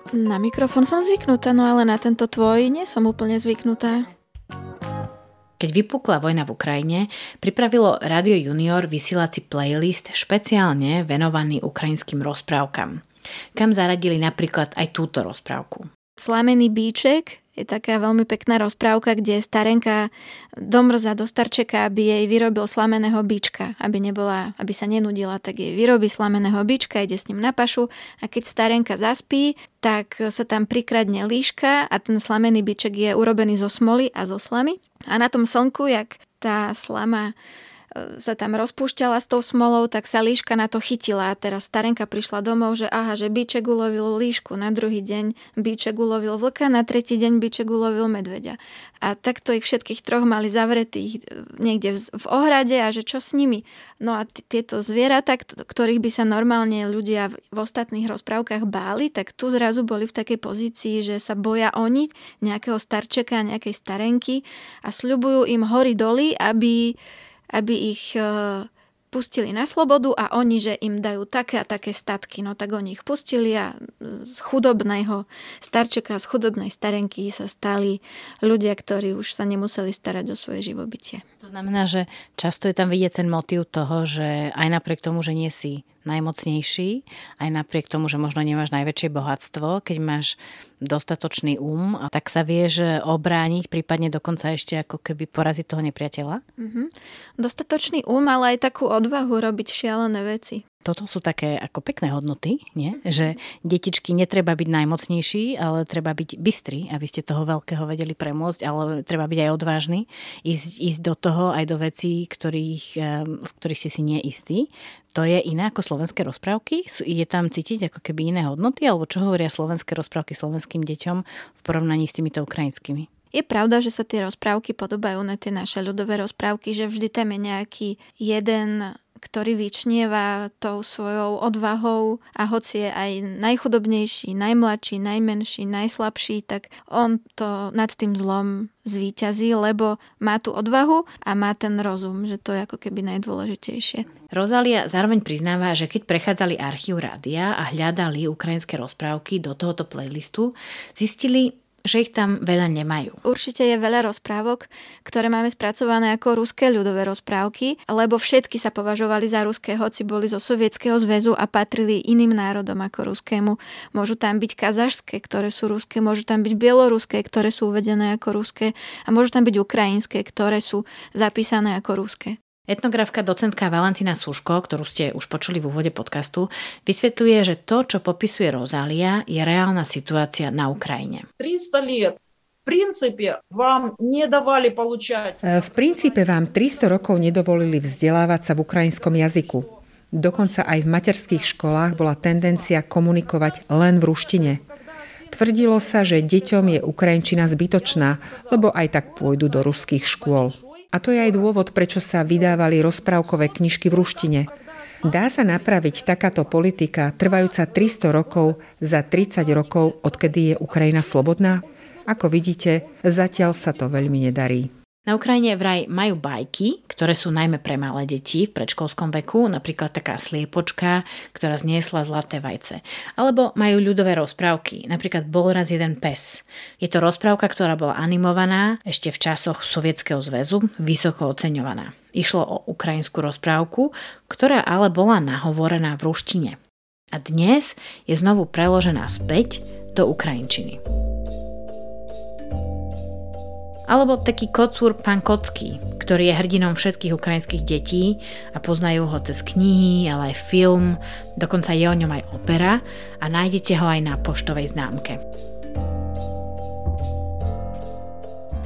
Na mikrofón som zvyknutá, no ale na tento tvoj nie som úplne zvyknutá. Keď vypukla vojna v Ukrajine, pripravilo Radio Junior vysielací playlist špeciálne venovaný ukrajinským rozprávkam. Kam zaradili napríklad aj túto rozprávku. Slamený bíček je taká veľmi pekná rozprávka, kde starenka domrza do starčeka, aby jej vyrobil slameného bička, aby, nebola, aby sa nenudila, tak jej vyrobí slameného bička, ide s ním na pašu a keď starenka zaspí, tak sa tam prikradne líška a ten slamený biček je urobený zo smoly a zo slamy. A na tom slnku, jak tá slama sa tam rozpúšťala s tou smolou, tak sa líška na to chytila a teraz starenka prišla domov, že aha, že bíček ulovil líšku, na druhý deň bíček ulovil vlka, na tretí deň bíček ulovil medveďa. A takto ich všetkých troch mali zavretých e, niekde v ohrade a že čo s nimi. No a t- tieto zvieratá, ktorých by sa normálne ľudia v ostatných rozprávkach báli, tak tu zrazu boli v takej pozícii, že sa boja oni nejakého starčeka, nejakej starenky a sľubujú im hory doly, aby aby ich e, pustili na slobodu a oni, že im dajú také a také statky. No tak oni ich pustili a z chudobného starčeka, z chudobnej starenky sa stali ľudia, ktorí už sa nemuseli starať o svoje živobytie. To znamená, že často je tam vidieť ten motív toho, že aj napriek tomu, že nie si najmocnejší, aj napriek tomu, že možno nemáš najväčšie bohatstvo, keď máš dostatočný um, tak sa vieš obrániť, prípadne dokonca ešte ako keby poraziť toho nepriateľa? Mm-hmm. Dostatočný um, ale aj takú odvahu robiť šialené veci. Toto sú také ako pekné hodnoty, nie? že detičky netreba byť najmocnejší, ale treba byť bystrí, aby ste toho veľkého vedeli premôcť, ale treba byť aj odvážny, ísť, ísť do toho aj do vecí, ktorých, v ktorých ste si neistí. To je iné ako slovenské rozprávky? Je tam cítiť ako keby iné hodnoty? Alebo čo hovoria slovenské rozprávky slovenským deťom v porovnaní s týmito ukrajinskými? Je pravda, že sa tie rozprávky podobajú na tie naše ľudové rozprávky, že vždy tam je nejaký jeden ktorý vyčnieva tou svojou odvahou a hoci je aj najchudobnejší, najmladší, najmenší, najslabší, tak on to nad tým zlom zvíťazí, lebo má tú odvahu a má ten rozum, že to je ako keby najdôležitejšie. Rozalia zároveň priznáva, že keď prechádzali archív rádia a hľadali ukrajinské rozprávky do tohoto playlistu, zistili, že ich tam veľa nemajú. Určite je veľa rozprávok, ktoré máme spracované ako ruské ľudové rozprávky, lebo všetky sa považovali za ruské, hoci boli zo Sovietskeho zväzu a patrili iným národom ako ruskému. Môžu tam byť kazašské, ktoré sú ruské, môžu tam byť bieloruské, ktoré sú uvedené ako ruské a môžu tam byť ukrajinské, ktoré sú zapísané ako ruské. Etnografka docentka Valentina Suško, ktorú ste už počuli v úvode podcastu, vysvetľuje, že to, čo popisuje Rozália, je reálna situácia na Ukrajine. 300 liet v princípe vám nedávali poučať. V princípe vám 300 rokov nedovolili vzdelávať sa v ukrajinskom jazyku. Dokonca aj v materských školách bola tendencia komunikovať len v ruštine. Tvrdilo sa, že deťom je ukrajinčina zbytočná, lebo aj tak pôjdu do ruských škôl. A to je aj dôvod, prečo sa vydávali rozprávkové knižky v ruštine. Dá sa napraviť takáto politika trvajúca 300 rokov za 30 rokov, odkedy je Ukrajina slobodná? Ako vidíte, zatiaľ sa to veľmi nedarí. Na Ukrajine vraj majú bajky, ktoré sú najmä pre malé deti v predškolskom veku, napríklad taká sliepočka, ktorá zniesla zlaté vajce. Alebo majú ľudové rozprávky, napríklad Bol raz jeden pes. Je to rozprávka, ktorá bola animovaná ešte v časoch Sovietskeho zväzu, vysoko oceňovaná. Išlo o ukrajinskú rozprávku, ktorá ale bola nahovorená v ruštine. A dnes je znovu preložená späť do ukrajinčiny. Alebo taký kocúr pán Kocký, ktorý je hrdinom všetkých ukrajinských detí a poznajú ho cez knihy, ale aj film, dokonca je o ňom aj opera a nájdete ho aj na poštovej známke.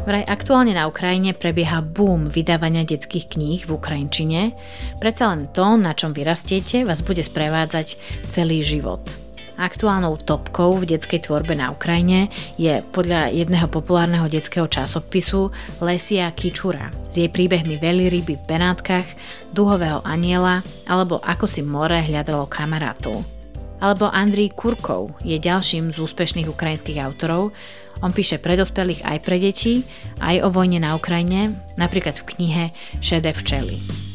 Vraj aktuálne na Ukrajine prebieha boom vydávania detských kníh v Ukrajinčine. Predsa len to, na čom vyrastiete, vás bude sprevádzať celý život. Aktuálnou topkou v detskej tvorbe na Ukrajine je podľa jedného populárneho detského časopisu Lesia Kičura s jej príbehmi ryby v Benátkach, Duhového aniela alebo Ako si more hľadalo kamarátov. Alebo Andrii Kurkov je ďalším z úspešných ukrajinských autorov, on píše pre dospelých aj pre deti, aj o vojne na Ukrajine, napríklad v knihe Šedé včely.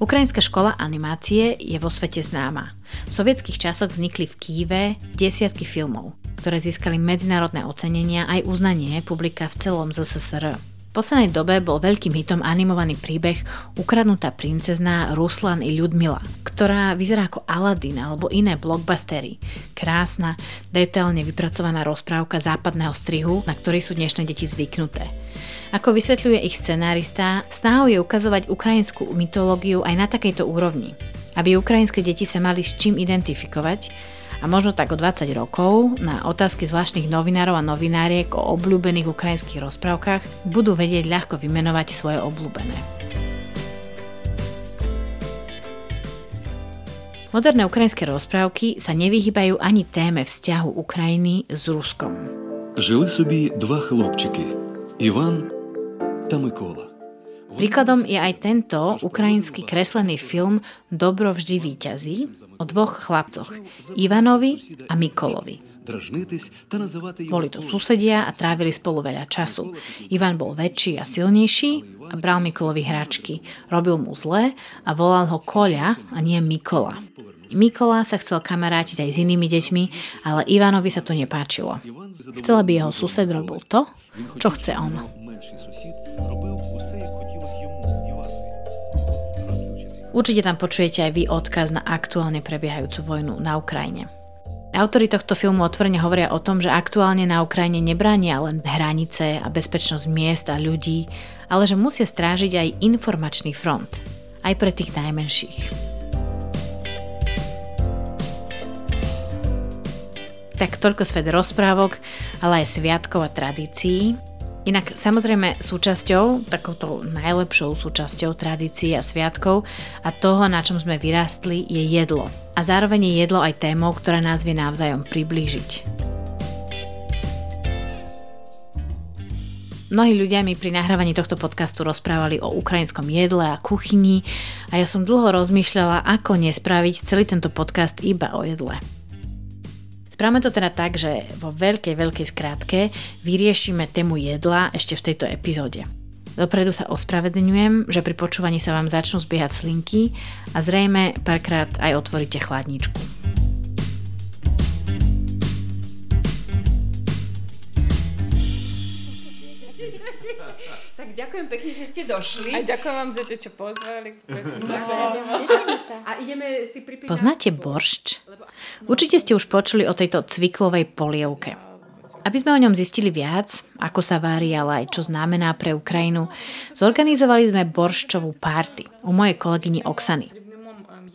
Ukrajinská škola animácie je vo svete známa. V sovietských časoch vznikli v Kýve desiatky filmov, ktoré získali medzinárodné ocenenia aj uznanie publika v celom ZSSR. V poslednej dobe bol veľkým hitom animovaný príbeh Ukradnutá princezná Ruslan i Ľudmila, ktorá vyzerá ako Aladdin alebo iné blockbustery. Krásna, detailne vypracovaná rozprávka západného strihu, na ktorý sú dnešné deti zvyknuté. Ako vysvetľuje ich scenárista, snahou je ukazovať ukrajinskú mytológiu aj na takejto úrovni, aby ukrajinské deti sa mali s čím identifikovať a možno tak o 20 rokov na otázky zvláštnych novinárov a novináriek o obľúbených ukrajinských rozprávkach budú vedieť ľahko vymenovať svoje obľúbené. Moderné ukrajinské rozprávky sa nevyhýbajú ani téme vzťahu Ukrajiny s Ruskom. Žili собі dva chlopčiky – Іван та Микола. Príkladom je aj tento ukrajinský kreslený film Dobro vždy výťazí o dvoch chlapcoch, Ivanovi a Mikolovi. Boli to susedia a trávili spolu veľa času. Ivan bol väčší a silnejší a bral Mikolovi hračky. Robil mu zle a volal ho Koľa a nie Mikola. Mikola sa chcel kamarátiť aj s inými deťmi, ale Ivanovi sa to nepáčilo. Chcel, aby jeho sused robil to, čo chce on. Určite tam počujete aj vy odkaz na aktuálne prebiehajúcu vojnu na Ukrajine. Autori tohto filmu otvorene hovoria o tom, že aktuálne na Ukrajine nebránia len hranice a bezpečnosť miest a ľudí, ale že musia strážiť aj informačný front, aj pre tých najmenších. Tak toľko svet rozprávok, ale aj sviatkov a tradícií. Inak samozrejme súčasťou, takouto najlepšou súčasťou tradícií a sviatkov a toho, na čom sme vyrástli, je jedlo. A zároveň je jedlo aj témou, ktorá nás vie navzájom priblížiť. Mnohí ľudia mi pri nahrávaní tohto podcastu rozprávali o ukrajinskom jedle a kuchyni a ja som dlho rozmýšľala, ako nespraviť celý tento podcast iba o jedle. Správame to teda tak, že vo veľkej, veľkej skrátke vyriešime tému jedla ešte v tejto epizóde. Dopredu sa ospravedlňujem, že pri počúvaní sa vám začnú zbiehať slinky a zrejme párkrát aj otvoríte chladničku. Ďakujem pekne, že ste došli. A ďakujem vám za to, čo pozvali. No, tešíme sa. A ideme si pripínať... Poznáte boršč? Určite ste už počuli o tejto cviklovej polievke. Aby sme o ňom zistili viac, ako sa varí, ale aj čo znamená pre Ukrajinu, zorganizovali sme borščovú párty u mojej kolegyni Oksany.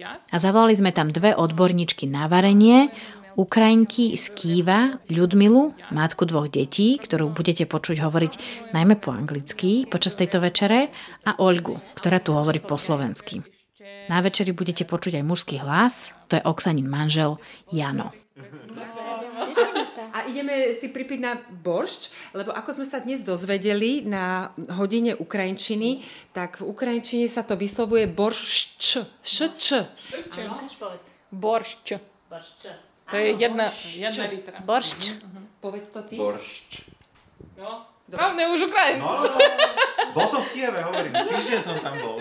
A zavolali sme tam dve odborníčky na varenie, Ukrajinky z Kýva, Ľudmilu, matku dvoch detí, ktorú budete počuť hovoriť najmä po anglicky počas tejto večere, a Olgu, ktorá tu hovorí po slovensky. Na večeri budete počuť aj mužský hlas, to je Oksanin manžel Jano. A ideme si pripiť na boršč, lebo ako sme sa dnes dozvedeli na hodine Ukrajinčiny, tak v Ukrajinčine sa to vyslovuje boršč. Šč. Boršč. Boršč. To je jedna, jedna litra. Boršč. Uh-huh. Povedz to ty. Boršč. No, správne už Ukrajinci. No, no, no. Bol som v Kieve, hovorím. Týždeň som tam bol.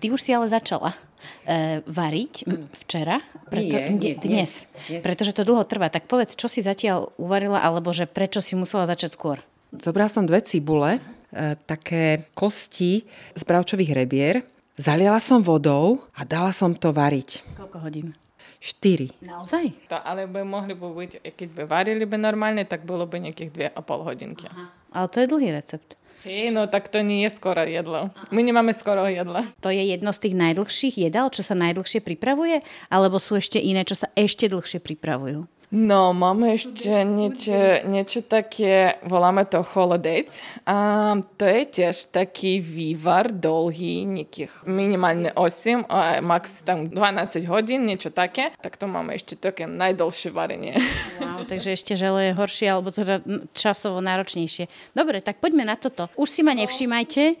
Ty už si ale začala uh, variť včera. Preto, nie, nie, dnes. dnes. Pretože to dlho trvá. Tak povedz, čo si zatiaľ uvarila, alebo že prečo si musela začať skôr? Zobral som dve cibule, uh, také kosti z bravčových rebier. Zaliala som vodou a dala som to variť. Koľko hodín? 4. Naozaj? To, ale by mohli by byť, keď by varili by normálne, tak bolo by nejakých 2,5 hodinky. Aha. Ale to je dlhý recept. Hej, no tak to nie je skoro jedlo. My nemáme skoro jedlo. To je jedno z tých najdlhších jedál, čo sa najdlhšie pripravuje? Alebo sú ešte iné, čo sa ešte dlhšie pripravujú? No, máme ešte niečo, niečo také, voláme to holodec. A to je tiež taký vývar dlhý, nejakých minimálne 8, a max tam 12 hodín, niečo také. Tak to máme ešte také najdlhšie varenie. Wow, takže ešte žele je horšie, alebo teda časovo náročnejšie. Dobre, tak poďme na toto. Už si ma nevšímajte.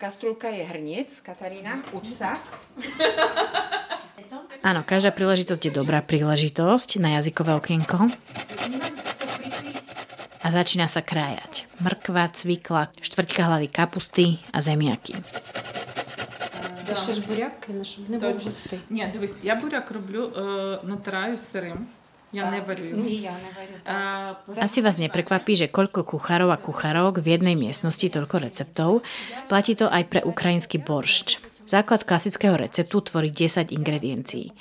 Kastrulka je hrniec, Katarína, uč sa. Áno, každá príležitosť je dobrá príležitosť na jazykové okienko. A začína sa krájať. Mrkva, cvikla, štvrťka hlavy kapusty a zemiaky. Ще ж буряк кинеш, щоб не був Точно. густий. Ні, дивись, я буряк роблю, е, натираю сирим. Я не варю. його. I ja nevajú. А, Asi vás neprekvapí, že koľko kuchárov a kuchárok v jednej miestnosti toľko receptov. Platí to aj pre ukrajinský boršč. Základ klasického receptu tvorí 10 ingrediencií.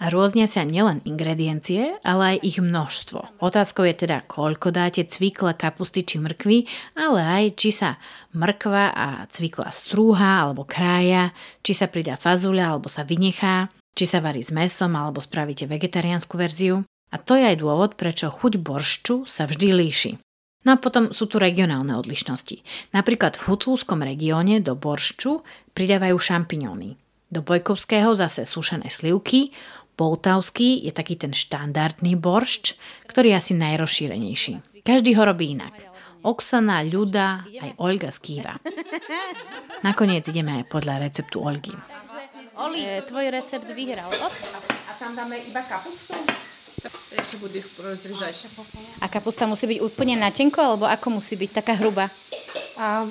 A rôznia sa nielen ingrediencie, ale aj ich množstvo. Otázkou je teda, koľko dáte cvikla, kapusty či mrkvy, ale aj či sa mrkva a cvikla strúha alebo krája, či sa pridá fazuľa alebo sa vynechá, či sa varí s mesom alebo spravíte vegetariánsku verziu. A to je aj dôvod, prečo chuť boršču sa vždy líši. No a potom sú tu regionálne odlišnosti. Napríklad v hucúskom regióne do boršču pridávajú šampiňóny. Do bojkovského zase sušené slivky, poltavský je taký ten štandardný boršč, ktorý je asi najrozšírenejší. Každý ho robí inak. Oksana, Ľuda, aj Olga skýva. Nakoniec ideme aj podľa receptu Olgy. Oli, tvoj recept vyhral. A tam dáme iba kapustu? Ešte budeš rozrізати. A kapusta musí byť úplne na tenko, alebo ako musí byť? Taká hrubá? А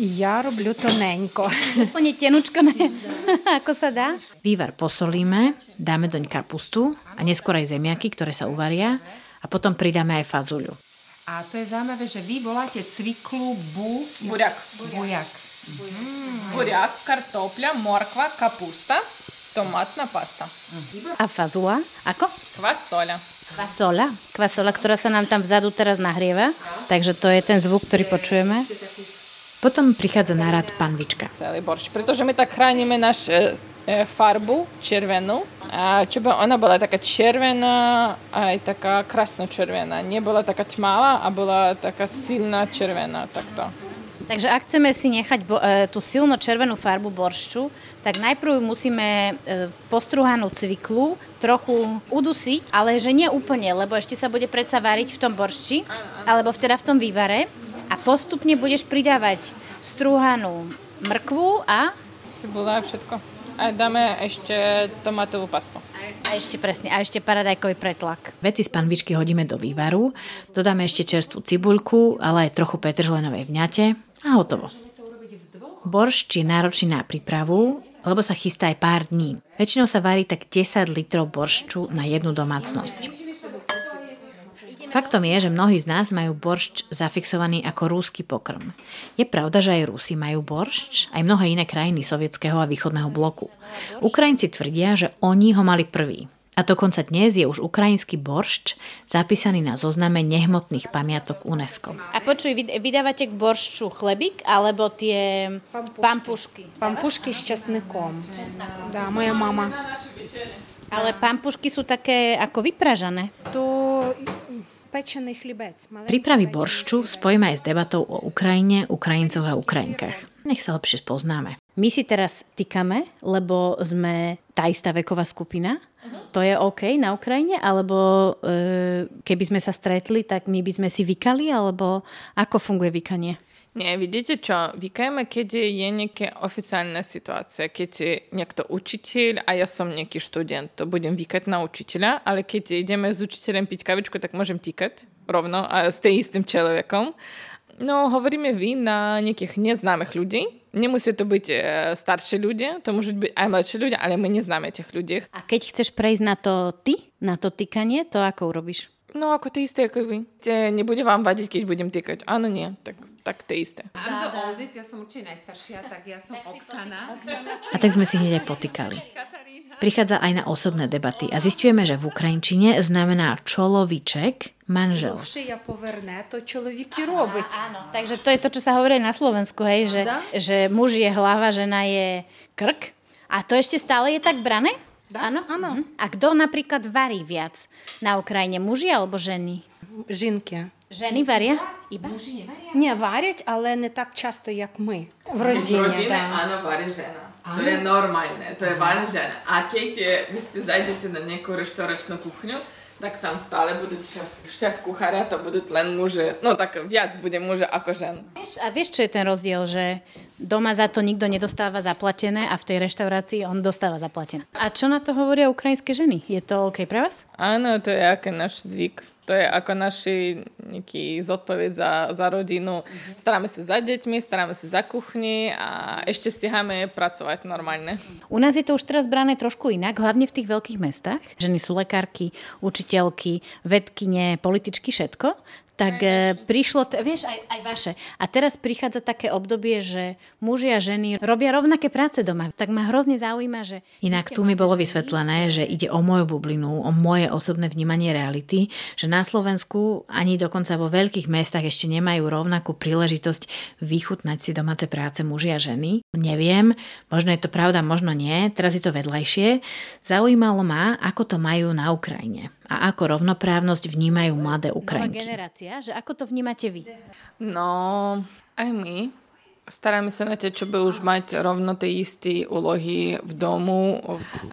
я роблю тоненько. Úplne tenučko, ne? ako sa dá? Vývar posolíme, dáme doň kapustu a neskôr aj zemiaky, ktoré sa uvaria a potom pridáme aj fazuľu. A to je zaujímavé, že vy voláte cviklu bu... Буряк. Bujak. Буряк, картопля, морква, капуста, Tomátna pasta. A fazula? Ako? Kvasola. Kvasola? Kvasola, ktorá sa nám tam vzadu teraz nahrieva. Takže to je ten zvuk, ktorý počujeme. Potom prichádza na rad panvička. Celý borš, pretože my tak chránime náš e, e, farbu červenú, a čo by ona bola taká červená, aj taká krasno-červená. Nebola taká tmavá a bola taká silná červená, takto. Takže ak chceme si nechať bo, e, tú silno červenú farbu boršču, tak najprv musíme e, postruhanú cviklu trochu udusiť, ale že nie úplne, lebo ešte sa bude predsa variť v tom boršči, alebo teda v tom vývare. A postupne budeš pridávať strúhanú mrkvu a... Cibula a všetko. A dáme ešte tomatovú pastu. A ešte presne, a ešte paradajkový pretlak. Veci z panvičky hodíme do vývaru, dodáme ešte čerstvú cibuľku, ale aj trochu petržlenovej vňate a hotovo. Boršč je náročný na prípravu, lebo sa chystá aj pár dní. Väčšinou sa varí tak 10 litrov boršču na jednu domácnosť. Faktom je, že mnohí z nás majú boršč zafixovaný ako rúsky pokrm. Je pravda, že aj Rusi majú boršč, aj mnohé iné krajiny sovietského a východného bloku. Ukrajinci tvrdia, že oni ho mali prvý. A dokonca dnes je už ukrajinský boršč zapísaný na zozname nehmotných pamiatok UNESCO. A počuj, vydávate k boršču chlebík alebo tie pampušky? Pampušky s česnikom. Dá, moja mama. Ale pampušky sú také ako vypražané. To pečený chlibec. Prípravy boršču spojíme aj s debatou o Ukrajine, Ukrajincoch a Ukrajinkách. Nech sa lepšie spoznáme. My si teraz týkame, lebo sme tá istá veková skupina. To je OK na Ukrajine? Alebo e, keby sme sa stretli, tak my by sme si vykali? Alebo ako funguje vykanie? Nie, vidíte čo, vykajeme, keď je nejaká oficiálna situácia, keď je niekto učiteľ a ja som nejaký študent, to budem vykať na učiteľa, ale keď ideme s učiteľom piť kavičku, tak môžem týkať rovno a s tým istým človekom. No, hovoríme vy na nejakých neznámych ľudí. Nemusí to byť e, starší ľudia, to môžu byť aj mladší ľudia, ale my neznáme tých ľudí. A keď chceš prejsť na to ty, na to tykanie, to ako urobíš? No ako tie isté ako vy. Te, nebude vám vadiť, keď budem týkať. Áno, nie. Tak, tak tie isté. I'm the oldest, ja som určite najstaršia, tak ja som Oksana. A tak sme si hneď aj potýkali. Prichádza aj na osobné debaty a zistujeme, že v Ukrajinčine znamená čoloviček manžel. Takže to je to, čo sa hovorí na Slovensku, hej, že, že muž je hlava, žena je krk. A to ešte stále je tak brané? Áno? Áno. A kto napríklad varí viac na Ukrajine? Muži alebo ženy? Жінки. Ženy varia? Iba? Мужі не варять? Ні, варять, але не так часто, як ми. В V родині, rodine, да. áno, varí žena. To je normálne, to je varí žena. A keď je, vy ste zajdete na nejakú reštauračnú kuchňu, tak tam stále budú šéf, šéf kuchára, to budú len muži. No tak viac bude muže ako žen. A vieš, čo je ten rozdiel, že doma za to nikto nedostáva zaplatené a v tej reštaurácii on dostáva zaplatené. A čo na to hovoria ukrajinské ženy? Je to OK pre vás? Áno, to je ako náš zvyk. To je ako naši nejaký zodpoveď za, za rodinu. Staráme sa za deťmi, staráme sa za kuchni a ešte stiháme pracovať normálne. U nás je to už teraz brané trošku inak, hlavne v tých veľkých mestách. Ženy sú lekárky, učiteľky, vedkine, političky, všetko. Tak e, prišlo, t- vieš, aj, aj vaše. A teraz prichádza také obdobie, že muži a ženy robia rovnaké práce doma. Tak ma hrozne zaujíma, že... Inak tu mi bolo vysvetlené, že ide o moju bublinu, o moje osobné vnímanie reality, že na Slovensku ani dokonca vo veľkých mestách ešte nemajú rovnakú príležitosť vychutnať si domáce práce muži a ženy. Neviem, možno je to pravda, možno nie, teraz je to vedľajšie. Zaujímalo ma, ako to majú na Ukrajine a ako rovnoprávnosť vnímajú mladé Ukrajinky. generácia, že ako to vnímate vy? No, aj my. Staráme sa na tie, čo by už mať rovno tie isté úlohy v domu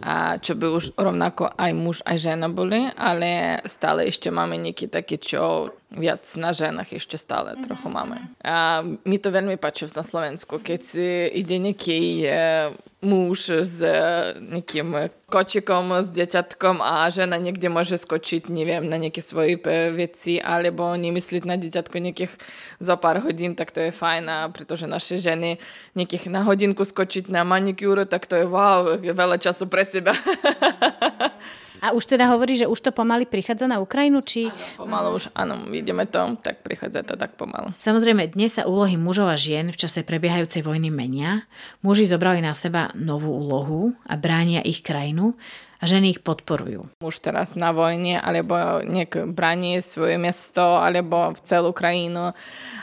a čo by už rovnako aj muž, aj žena boli, ale stále ešte máme nejaké také, čo viac na ženách ešte stále trochu máme. A mi to veľmi páči na Slovensku, keď si ide nejaký e, muž s e, nejakým kočikom, s deťatkom a žena niekde môže skočiť, neviem, na nejaké svoje e, veci alebo nemyslieť na deťatko nejakých za pár hodín, tak to je fajn a pretože naše ženy nejakých na hodinku skočiť na manikúru, tak to je wow, veľa času pre seba. A už teda hovorí, že už to pomaly prichádza na Ukrajinu, či... Pomalu už, áno, vidíme to, tak prichádza to tak pomalu. Samozrejme, dnes sa úlohy mužov a žien v čase prebiehajúcej vojny menia. Muži zobrali na seba novú úlohu a bránia ich krajinu a ženy ich podporujú. Už teraz na vojne, alebo niek bráni svoje mesto, alebo v celú krajinu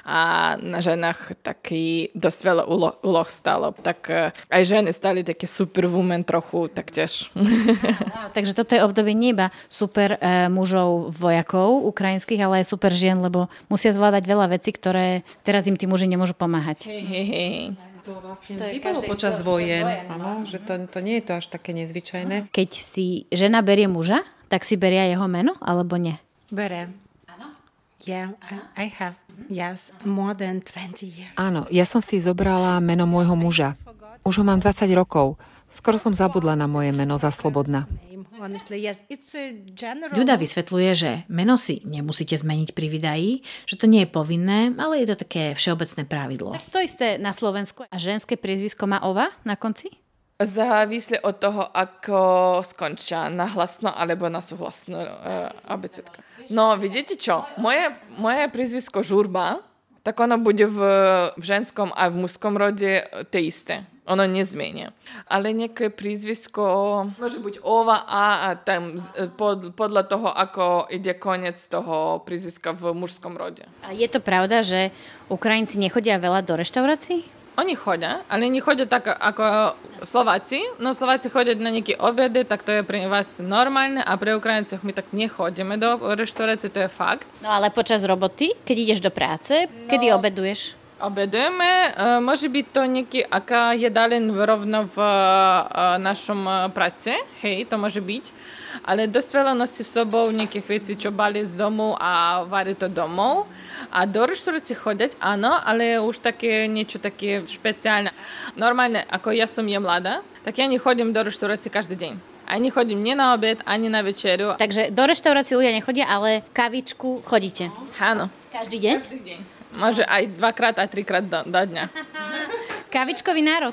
a na ženách taký dosť veľa úloh, úloh stalo. Tak eh, aj ženy stali také superwoman trochu, tak tiež. Takže toto je obdobie nie iba super e, mužov vojakov ukrajinských, ale aj super žien, lebo musia zvládať veľa vecí, ktoré teraz im tí muži nemôžu pomáhať. Hej, hej, hej. To vlastne To je bývalo počas vojen, vojen, áno, že to, to nie je to až také nezvyčajné. Keď si žena berie muža, tak si beria jeho meno, alebo nie? Bere. Yeah, I, I have, yes, more than 20 years. Áno, ja som si zobrala meno môjho muža. Už ho mám 20 rokov. Skoro som zabudla na moje meno za Slobodna. Honestly, yes, it's a general... Ľuda vysvetľuje, že meno si nemusíte zmeniť pri vydaní, že to nie je povinné, ale je to také všeobecné pravidlo. Tak to isté na Slovensku. A ženské priezvisko má ova na konci? Závisle od toho, ako skončia na hlasno alebo na súhlasnú uh, abecedka. No, vidíte čo? Moje, moje prízvisko Žurba, tak ono bude v, v ženskom a v mužskom rode tie isté. Ono nezmenia. Ale nejaké prízvisko môže byť ova a, a tam z- pod, podľa toho, ako ide koniec toho prízviska v mužskom rode. A je to pravda, že Ukrajinci nechodia veľa do reštaurácií? Oni chodia, ale nie chodia tak ako Slováci. No Slováci chodia na nejaké obedy, tak to je pre vás normálne a pre Ukrajincov my tak nechodíme do reštaurácie, to je fakt. No ale počas roboty, keď ideš do práce, kedy obeduješ? Obedujeme, e, môže byť to nejaký aká jedalen rovno v e, našom e, práci, hej, to môže byť. Ale dosť veľa nosí sobou nejakých vecí, čo bali z domu a varí to domov. A do reštaurácie chodiť, áno, ale už také niečo také špeciálne. Normálne, ako ja som je mladá, tak ja nechodím do reštaurácie každý deň. Ani chodím nie na obed, ani na večeru. Takže do reštaurácie ľudia nechodia, ale kavičku chodíte. Áno. Každý deň? Každý deň. Môže aj dvakrát a trikrát do, do dňa. Kavičkový národ.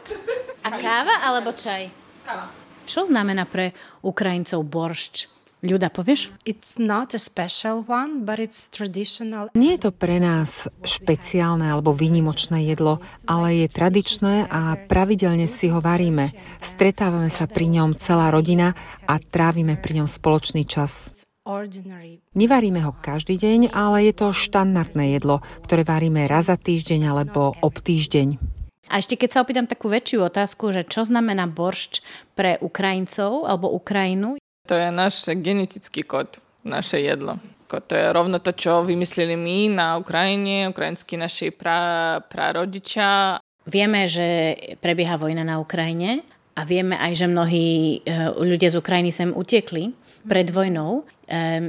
A káva alebo čaj? Káva. Čo znamená pre Ukrajincov boršč? Ľuda, povieš? It's not a special one, but it's traditional. Nie je to pre nás špeciálne alebo výnimočné jedlo, ale je tradičné a pravidelne si ho varíme. Stretávame sa pri ňom celá rodina a trávime pri ňom spoločný čas. Ordinary. Nevaríme ho každý deň, ale je to štandardné jedlo, ktoré varíme raz za týždeň alebo ob týždeň. A ešte keď sa opýtam takú väčšiu otázku, že čo znamená boršč pre Ukrajincov alebo Ukrajinu? To je náš genetický kód, naše jedlo. To je rovno to, čo vymysleli my na Ukrajine, ukrajinskí naši pra, prarodičia. Vieme, že prebieha vojna na Ukrajine a vieme aj, že mnohí e, ľudia z Ukrajiny sem utekli pred vojnou.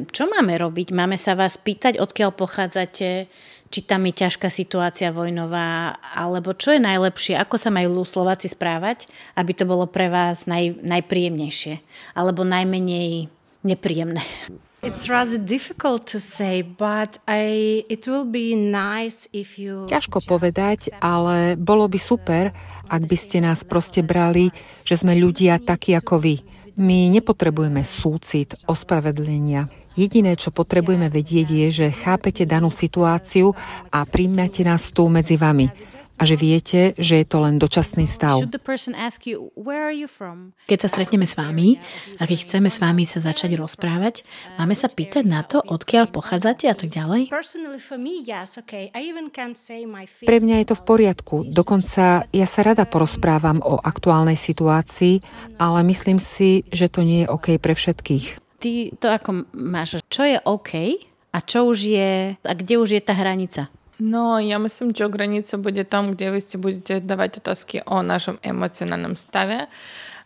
Čo máme robiť? Máme sa vás pýtať, odkiaľ pochádzate? či tam je ťažká situácia vojnová, alebo čo je najlepšie, ako sa majú Slováci správať, aby to bolo pre vás naj, najpríjemnejšie, alebo najmenej nepríjemné. It's rather difficult to say, but I, it will be nice if you... Ťažko povedať, ale bolo by super, ak by ste nás proste brali, že sme ľudia takí ako vy. My nepotrebujeme súcit, ospravedlenia. Jediné, čo potrebujeme vedieť, je, že chápete danú situáciu a príjmete nás tu medzi vami a že viete, že je to len dočasný stav. Keď sa stretneme s vami a keď chceme s vami sa začať rozprávať, máme sa pýtať na to, odkiaľ pochádzate a tak ďalej? Pre mňa je to v poriadku. Dokonca ja sa rada porozprávam o aktuálnej situácii, ale myslím si, že to nie je OK pre všetkých. Ty to ako máš, čo je OK a čo už je, a kde už je tá hranica? Ja myslím, že granica bude tam, kde vy ste budete dávať otázky o našom emocionálnom stave.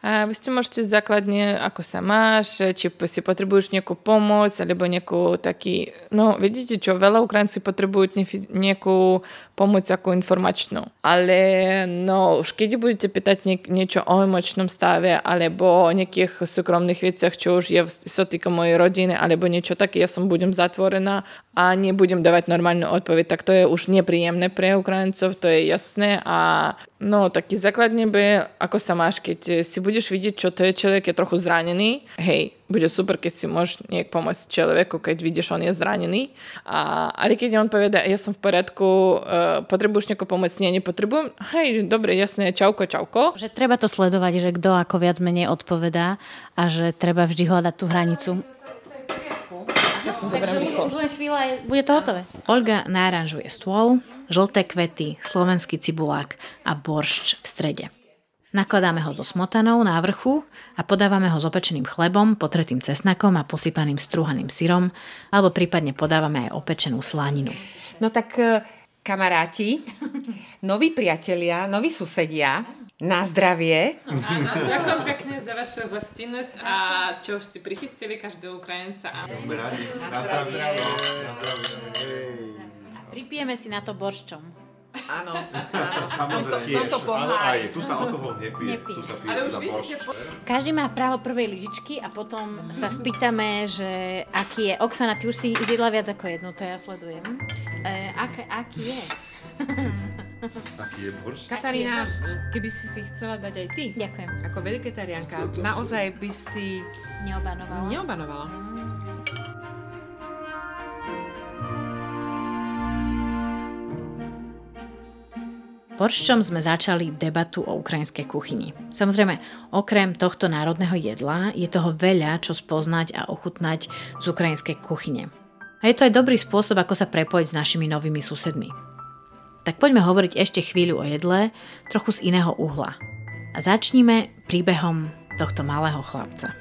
Vy ste môžete základne, ako sa máš, či si potrebuješ nejakú pomoc, alebo nejakú taký... No, vidíte čo, veľa Ukrajinci potrebujú nejakú pomoc ako informačnú. Ale no, už keď budete pýtať niek- niečo o emočnom stave, alebo o nejakých súkromných veciach, čo už je sa týka mojej rodiny, alebo niečo také, ja som budem zatvorená a nebudem dávať normálnu odpoveď, tak to je už nepríjemné pre Ukrajincov, to je jasné a no, taký základne by, ako sa máš, keď si budeš vidieť, čo to je človek, je trochu zranený, hej, bude super, keď si môžeš nejak pomôcť človeku, keď vidíš, on je zranený. A, ale keď on povie, ja som v poriadku, uh, potrebuješ nejakú pomoc, nie, nepotrebujem, hej, dobre, jasné, čauko, čauko. Že treba to sledovať, že kto ako viac menej odpovedá a že treba vždy hľadať tú hranicu som zoberiem rýchlo. Už len chvíľa, bude to hotové. Olga náranžuje stôl, žlté kvety, slovenský cibulák a boršč v strede. Nakladáme ho so smotanou na vrchu a podávame ho s opečeným chlebom, potretým cesnakom a posypaným strúhaným syrom, alebo prípadne podávame aj opečenú slaninu. No tak e, kamaráti, noví priatelia, noví susedia, na zdravie. ďakujem pekne za vašu hostinnosť a čo už si prichystili každého Ukrajinca. A... Sme radi. Na zdravie. A pripijeme si na to borščom. Áno, áno. Samozrejme. V tomto pohári. Tu sa alkohol nepije. nepije. Tu sa pije Ale už vidíte, po... Každý má právo prvej lyžičky a potom sa spýtame, že aký je. Oksana, ty už si zjedla viac ako jednu, to ja sledujem. E, ak, aký je? Aký je borš? Katarína, keby si si chcela dať aj ty. Ďakujem. Ako vegetariánka, naozaj by si... Neobanovala. Neobanovala. Mm. Borščom sme začali debatu o ukrajinskej kuchyni. Samozrejme, okrem tohto národného jedla je toho veľa, čo spoznať a ochutnať z ukrajinskej kuchyne. A je to aj dobrý spôsob, ako sa prepojiť s našimi novými susedmi. Tak poďme hovoriť ešte chvíľu o jedle, trochu z iného uhla. A začníme príbehom tohto malého chlapca.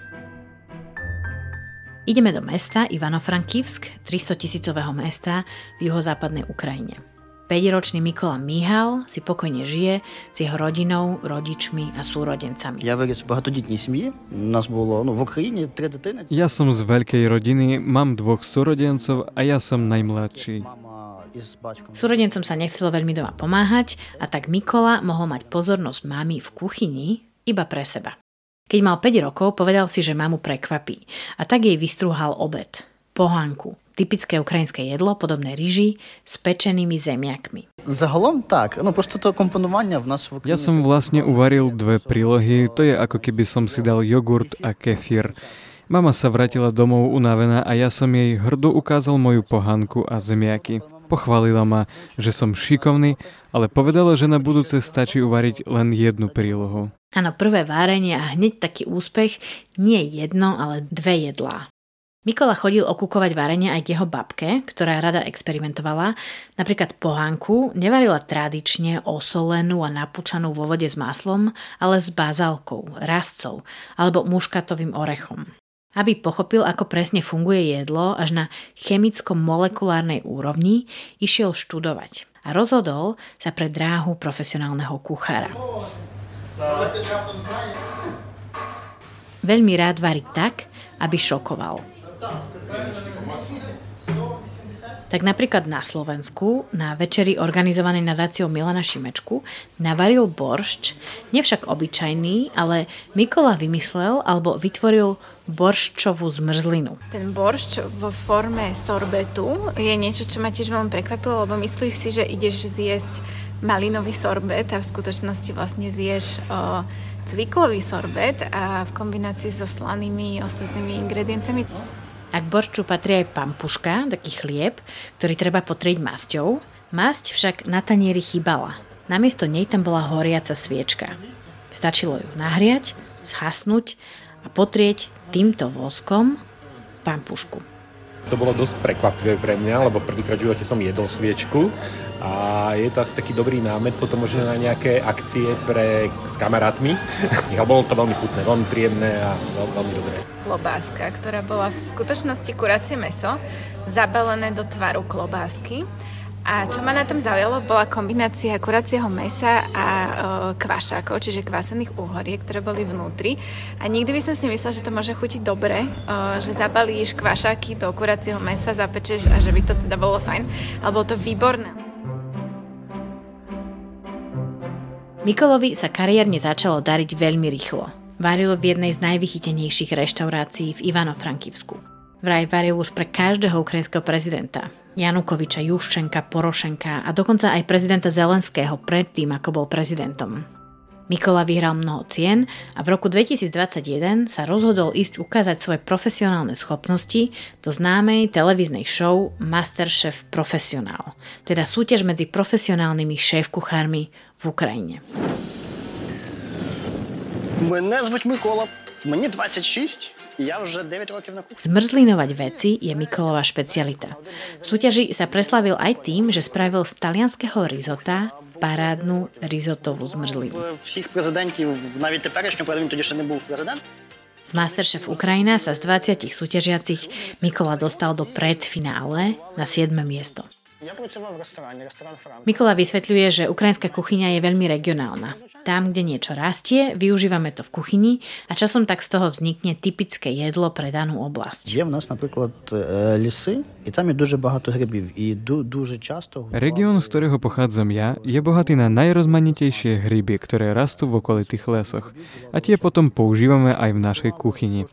Ideme do mesta Ivano-Frankivsk, 300 tisícového mesta v juhozápadnej Ukrajine. 5-ročný Mikola Mihal si pokojne žije s jeho rodinou, rodičmi a súrodencami. Ja verím v багатодітній сім'ї. У нас було ну, в Україні три дитини. Ja som z veľkej rodiny, mám dvoch súrodencov a ja som najmladší. Súrodencom sa nechcelo veľmi doma pomáhať a tak Mikola mohol mať pozornosť mamy v kuchyni iba pre seba. Keď mal 5 rokov, povedal si, že mamu prekvapí a tak jej vystrúhal obed. Pohánku, typické ukrajinské jedlo, podobné ryži, s pečenými zemiakmi. Загалом tak, no prosto to komponovanie v nás v Ja som vlastne uvaril dve prílohy, to je ako keby som si dal jogurt a kefír. Mama sa vrátila domov unavená a ja som jej hrdo ukázal moju pohánku a zemiaky. Pochválila ma, že som šikovný, ale povedala, že na budúce stačí uvariť len jednu prílohu. Áno, prvé várenie a hneď taký úspech, nie jedno, ale dve jedlá. Mikola chodil okúkovať varenie aj k jeho babke, ktorá rada experimentovala. Napríklad pohánku nevarila tradične osolenú a napúčanú vo vode s maslom, ale s bazálkou, rastcov alebo muškatovým orechom. Aby pochopil, ako presne funguje jedlo až na chemicko-molekulárnej úrovni, išiel študovať a rozhodol sa pre dráhu profesionálneho kuchára. Veľmi rád varí tak, aby šokoval. Tak napríklad na Slovensku na večeri organizovanej nadáciou Milana Šimečku navaril boršč, nevšak obyčajný, ale Mikola vymyslel alebo vytvoril borščovú zmrzlinu. Ten boršč vo forme sorbetu je niečo, čo ma tiež veľmi prekvapilo, lebo myslíš si, že ideš zjesť malinový sorbet a v skutočnosti vlastne zješ o, cviklový sorbet a v kombinácii so slanými ostatnými ingredienciami. A k borču patrí aj pampuška, taký chlieb, ktorý treba potrieť masťou. Masť však na tanieri chýbala. Namiesto nej tam bola horiaca sviečka. Stačilo ju nahriať, zhasnúť a potrieť týmto voskom pampušku. To bolo dosť prekvapivé pre mňa, lebo prvýkrát v živote som jedol sviečku a je to asi taký dobrý námet potom možno na nejaké akcie pre, s kamarátmi. a bolo to veľmi chutné, veľmi príjemné a veľ, veľmi dobré. Klobáska, ktorá bola v skutočnosti kuracie meso, zabalené do tvaru klobásky a čo ma na tom zaujalo, bola kombinácia kuracieho mesa a e, kvašákov, čiže kvásených uhoriek, ktoré boli vnútri. A nikdy by som si myslela, že to môže chutiť dobre, e, že zabalíš kvašáky do kuracieho mesa, zapečeš a že by to teda bolo fajn. Ale bolo to výborné. Mikolovi sa kariérne začalo dariť veľmi rýchlo. Varil v jednej z najvychytenejších reštaurácií v Ivano-Frankivsku vraj varil už pre každého ukrajinského prezidenta. Janukoviča, Juščenka, Porošenka a dokonca aj prezidenta Zelenského predtým, ako bol prezidentom. Mikola vyhral mnoho cien a v roku 2021 sa rozhodol ísť ukázať svoje profesionálne schopnosti do známej televíznej show Masterchef Profesionál, teda súťaž medzi profesionálnymi šéf-kuchármi v Ukrajine. Мене звуть Микола, мені 26, Zmrzlinovať veci je Mikolova špecialita. V súťaži sa preslavil aj tým, že spravil z talianského rizota parádnu rizotovú zmrzlinu. Всіх президентів, навіть теперішнього, коли він тоді ще не був президент, v Masterchef Ukrajina sa z 20 súťažiacich Mikola dostal do predfinále na 7. miesto. Mikola vysvetľuje, že ukrajinská kuchyňa je veľmi regionálna. Tam, kde niečo rastie, využívame to v kuchyni a časom tak z toho vznikne typické jedlo pre danú oblasť. Je v nás napríklad lisy, i tam je дуже багато грибів, і дуже часто... Región, z ktorého pochádzam ja, je bohatý na najrozmanitejšie hryby, ktoré rastú v okolitých lesoch. A tie potom používame aj v našej kuchyni.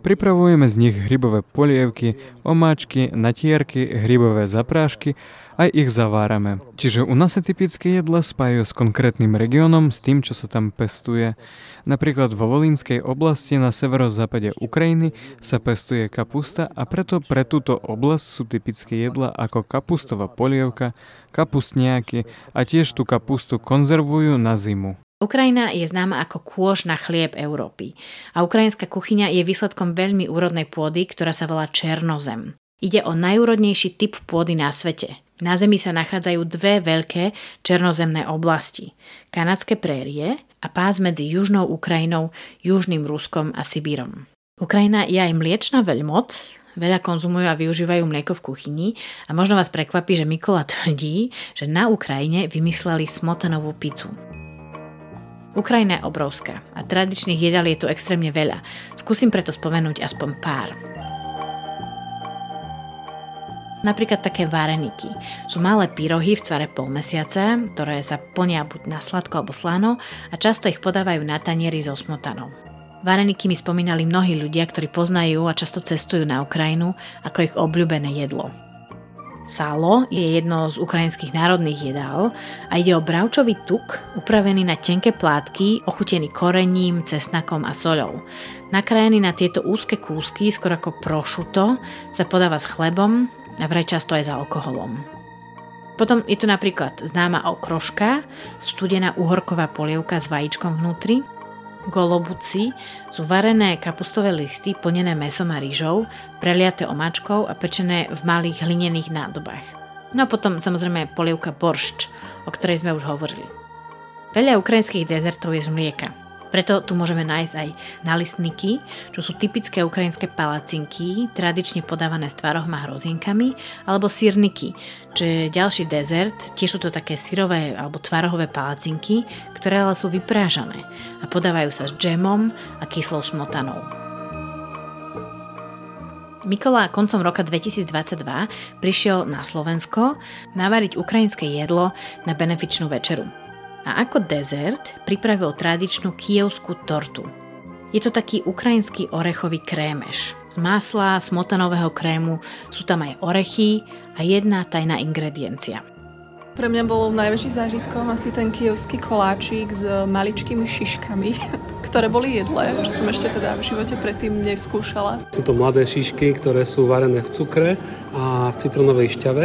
Pripravujeme z nich hrybové polievky, omáčky, natierky, hrybové zaprášky aj ich zavárame. Čiže u nás sa typické jedla spájajú s konkrétnym regiónom, s tým, čo sa tam pestuje. Napríklad vo Volínskej oblasti na severozápade Ukrajiny sa pestuje kapusta a preto pre túto oblasť sú typické jedla ako kapustová polievka, kapustniaky a tiež tú kapustu konzervujú na zimu. Ukrajina je známa ako kôž na chlieb Európy a ukrajinská kuchyňa je výsledkom veľmi úrodnej pôdy, ktorá sa volá Černozem. Ide o najúrodnejší typ pôdy na svete. Na Zemi sa nachádzajú dve veľké černozemné oblasti. Kanadské prérie a pás medzi južnou Ukrajinou, južným Ruskom a Sibírom. Ukrajina je aj mliečna veľmoc, veľa konzumujú a využívajú mlieko v kuchyni a možno vás prekvapí, že Mikola tvrdí, že na Ukrajine vymysleli smotanovú pizzu. Ukrajina je obrovská a tradičných jedál je tu extrémne veľa. Skúsim preto spomenúť aspoň pár. Napríklad také vareniky. Sú malé pyrohy v tvare polmesiaca, ktoré sa plnia buď na sladko alebo slano a často ich podávajú na tanieri so smotanou. Vareniky mi spomínali mnohí ľudia, ktorí poznajú a často cestujú na Ukrajinu ako ich obľúbené jedlo. Sálo je jedno z ukrajinských národných jedál a ide o bravčový tuk, upravený na tenké plátky, ochutený korením, cesnakom a soľou. Nakrájený na tieto úzke kúsky, skoro ako prošuto, sa podáva s chlebom a vraj často aj s alkoholom. Potom je tu napríklad známa okroška, studená uhorková polievka s vajíčkom vnútri, Golobuci sú varené kapustové listy plnené mesom a rýžou, preliaté omáčkou a pečené v malých hlinených nádobách. No a potom samozrejme polievka boršč, o ktorej sme už hovorili. Veľa ukrajinských dezertov je z mlieka. Preto tu môžeme nájsť aj nalistniky, čo sú typické ukrajinské palacinky, tradične podávané s tvarohom a hrozienkami, alebo sírniky, čo je ďalší dezert, tiež sú to také syrové alebo tvarohové palacinky, ktoré ale sú vyprážané a podávajú sa s džemom a kyslou smotanou. Mikola koncom roka 2022 prišiel na Slovensko navariť ukrajinské jedlo na benefičnú večeru a ako dezert pripravil tradičnú kievskú tortu. Je to taký ukrajinský orechový krémeš. Z masla, smotanového krému sú tam aj orechy a jedna tajná ingrediencia. Pre mňa bolo najväčší zážitkom asi ten kievský koláčik s maličkými šiškami, ktoré boli jedlé, čo som ešte teda v živote predtým neskúšala. Sú to mladé šišky, ktoré sú varené v cukre a v citronovej šťave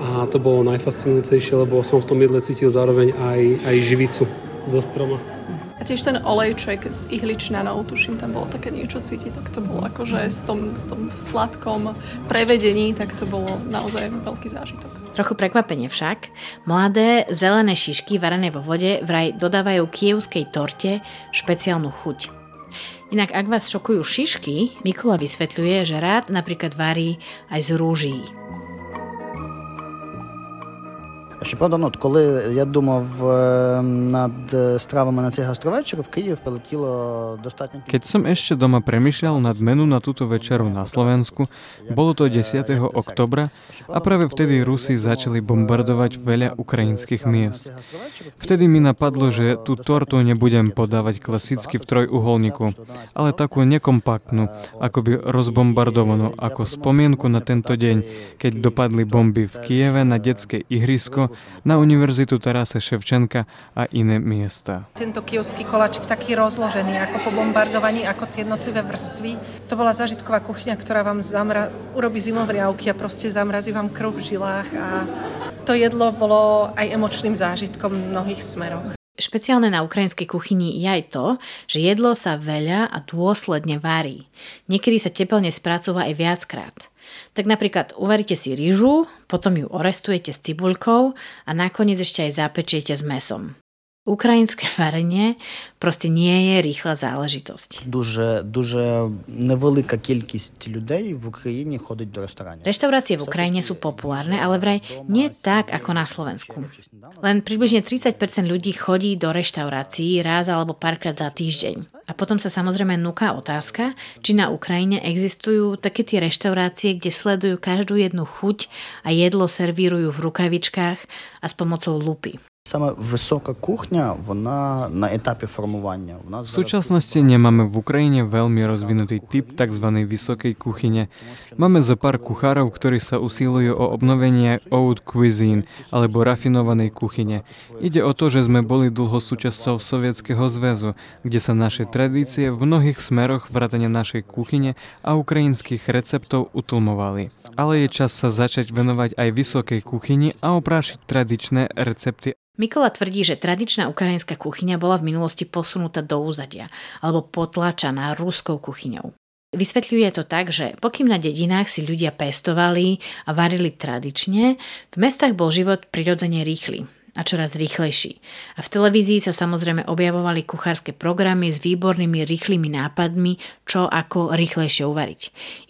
a to bolo najfascinujúcejšie, lebo som v tom jedle cítil zároveň aj, aj živicu zo stroma. A tiež ten olejček s ihličnanou, tuším, tam bolo také niečo cítiť, tak to bolo akože s tom, s tom sladkom prevedení, tak to bolo naozaj veľký zážitok. Trochu prekvapenie však. Mladé zelené šišky varené vo vode vraj dodávajú kievskej torte špeciálnu chuť. Inak ak vás šokujú šišky, Mikula vysvetľuje, že rád napríklad varí aj z rúží. Щоправда, ну, коли я думав над stravami na цей гастровечір, в Київ прилетіло достатньо... Keď som ešte doma premyšľal nad menu na túto večeru na Slovensku, bolo to 10. oktobra a práve vtedy Rusi začali bombardovať veľa ukrajinských miest. Vtedy mi napadlo, že tú tortu nebudem podávať klasicky v trojuholníku, ale takú nekompaktnú, akoby rozbombardovanú ako spomienku na tento deň, keď dopadli bomby v Kieve na detské ihrisko na Univerzitu Tarasa Ševčenka a iné miesta. Tento kievský koláčik taký rozložený, ako po bombardovaní, ako tie jednotlivé vrstvy. To bola zažitková kuchyňa, ktorá vám zamra- urobí zimomriavky a proste zamrazí vám krv v žilách a to jedlo bolo aj emočným zážitkom v mnohých smeroch. Špeciálne na ukrajinskej kuchyni je aj to, že jedlo sa veľa a dôsledne varí. Niekedy sa tepelne spracúva aj viackrát. Tak napríklad uvaríte si rýžu, potom ju orestujete s cibuľkou a nakoniec ešte aj zapečiete s mesom. Ukrajinské varenie proste nie je rýchla záležitosť. Дуже, дуже невелика кількість людей в Україні ходить до ресторанів. Reštaurácie v Ukrajine sú populárne, ale vraj nie tak ako na Slovensku. Len približne 30% ľudí chodí do reštaurácií raz alebo párkrát za týždeň. A potom sa samozrejme núka otázka, či na Ukrajine existujú také tie reštaurácie, kde sledujú každú jednu chuť a jedlo servírujú v rukavičkách a s pomocou lupy. Саме висока кухня, вона на етапі формування. У нас v súčasnosti nemáme v Ukrajine veľmi rozvinutý typ tzv. vysokej kuchyne. Máme zo pár kuchárov, ktorí sa usilujú o obnovenie oud cuisine alebo rafinovanej kuchyne. Ide o to, že sme boli dlho súčasťou Sovietskeho zväzu, kde sa naše tradície v mnohých smeroch vrátane našej kuchyne a ukrajinských receptov utlmovali. Ale je čas sa začať venovať aj vysokej kuchyni a oprášiť tradičné recepty Mikola tvrdí, že tradičná ukrajinská kuchyňa bola v minulosti posunutá do úzadia alebo potlačaná ruskou kuchyňou. Vysvetľuje to tak, že pokým na dedinách si ľudia pestovali a varili tradične, v mestách bol život prirodzene rýchly a čoraz rýchlejší. A v televízii sa samozrejme objavovali kuchárske programy s výbornými rýchlymi nápadmi, čo ako rýchlejšie uvariť.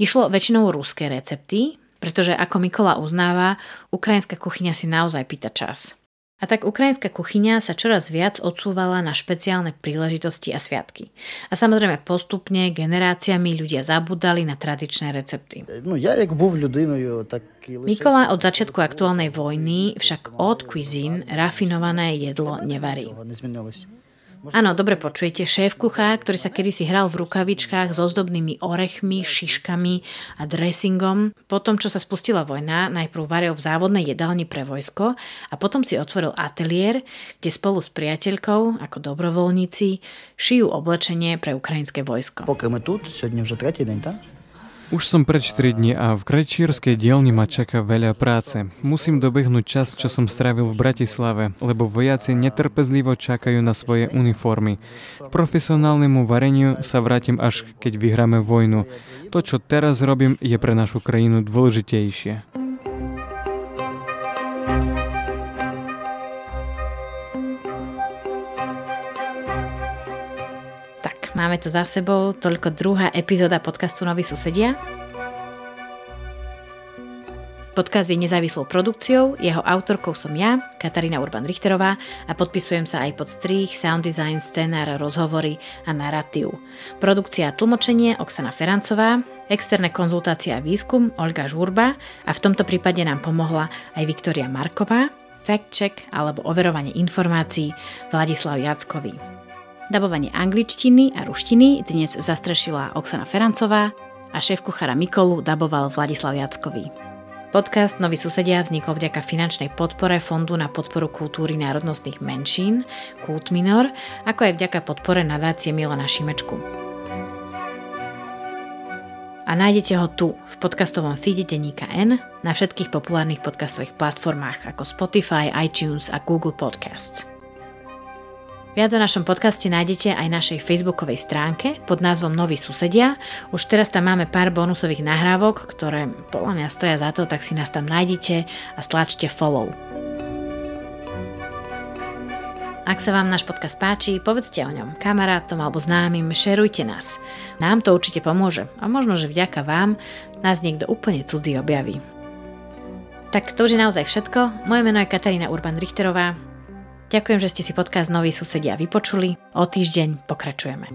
Išlo väčšinou ruské recepty, pretože ako Mikola uznáva, ukrajinská kuchyňa si naozaj pýta čas. A tak ukrajinská kuchyňa sa čoraz viac odsúvala na špeciálne príležitosti a sviatky. A samozrejme postupne generáciami ľudia zabudali na tradičné recepty. No ja, jak bol ľudinою, tak Mikola od začiatku aktuálnej vojny však od cuisine rafinované jedlo nevarí. Áno, dobre počujete, šéf kuchár, ktorý sa kedysi hral v rukavičkách s ozdobnými orechmi, šiškami a dressingom. Potom, čo sa spustila vojna, najprv varil v závodnej jedálni pre vojsko a potom si otvoril ateliér, kde spolu s priateľkou, ako dobrovoľníci, šijú oblečenie pre ukrajinské vojsko. Pokiaľ sme tu, dnes už tretí deň, tak? Už som preč 3 dní a v krajčírskej dielni ma čaká veľa práce. Musím dobehnúť čas, čo som strávil v Bratislave, lebo vojaci netrpezlivo čakajú na svoje uniformy. Profesionálnemu vareniu sa vrátim až keď vyhráme vojnu. To, čo teraz robím, je pre našu krajinu dôležitejšie. Máme to za sebou, toľko druhá epizóda podcastu Noví susedia. Podcast je nezávislou produkciou, jeho autorkou som ja, Katarína Urban-Richterová a podpisujem sa aj pod strých, sound design, scenár, rozhovory a narratív. Produkcia a tlmočenie Oksana Ferancová, externé konzultácie a výskum Olga Žurba a v tomto prípade nám pomohla aj Viktoria Marková, fact check alebo overovanie informácií Vladislav Jackovi. Dabovanie angličtiny a ruštiny dnes zastrešila Oksana Ferancová a šéf kuchára Mikolu daboval Vladislav Jackový. Podcast Noví susedia vznikol vďaka finančnej podpore Fondu na podporu kultúry národnostných menšín, Kult Minor, ako aj vďaka podpore nadácie Milana Šimečku. A nájdete ho tu, v podcastovom feede Deníka N, na všetkých populárnych podcastových platformách ako Spotify, iTunes a Google Podcasts. Viac o našom podcaste nájdete aj našej facebookovej stránke pod názvom Noví susedia. Už teraz tam máme pár bonusových nahrávok, ktoré podľa mňa stoja za to, tak si nás tam nájdete a stlačte follow. Ak sa vám náš podcast páči, povedzte o ňom kamarátom alebo známym, šerujte nás. Nám to určite pomôže a možno, že vďaka vám nás niekto úplne cudzí objaví. Tak to už je naozaj všetko. Moje meno je Katarína Urban-Richterová. Ďakujem, že ste si podcast Noví susedia vypočuli. O týždeň pokračujeme.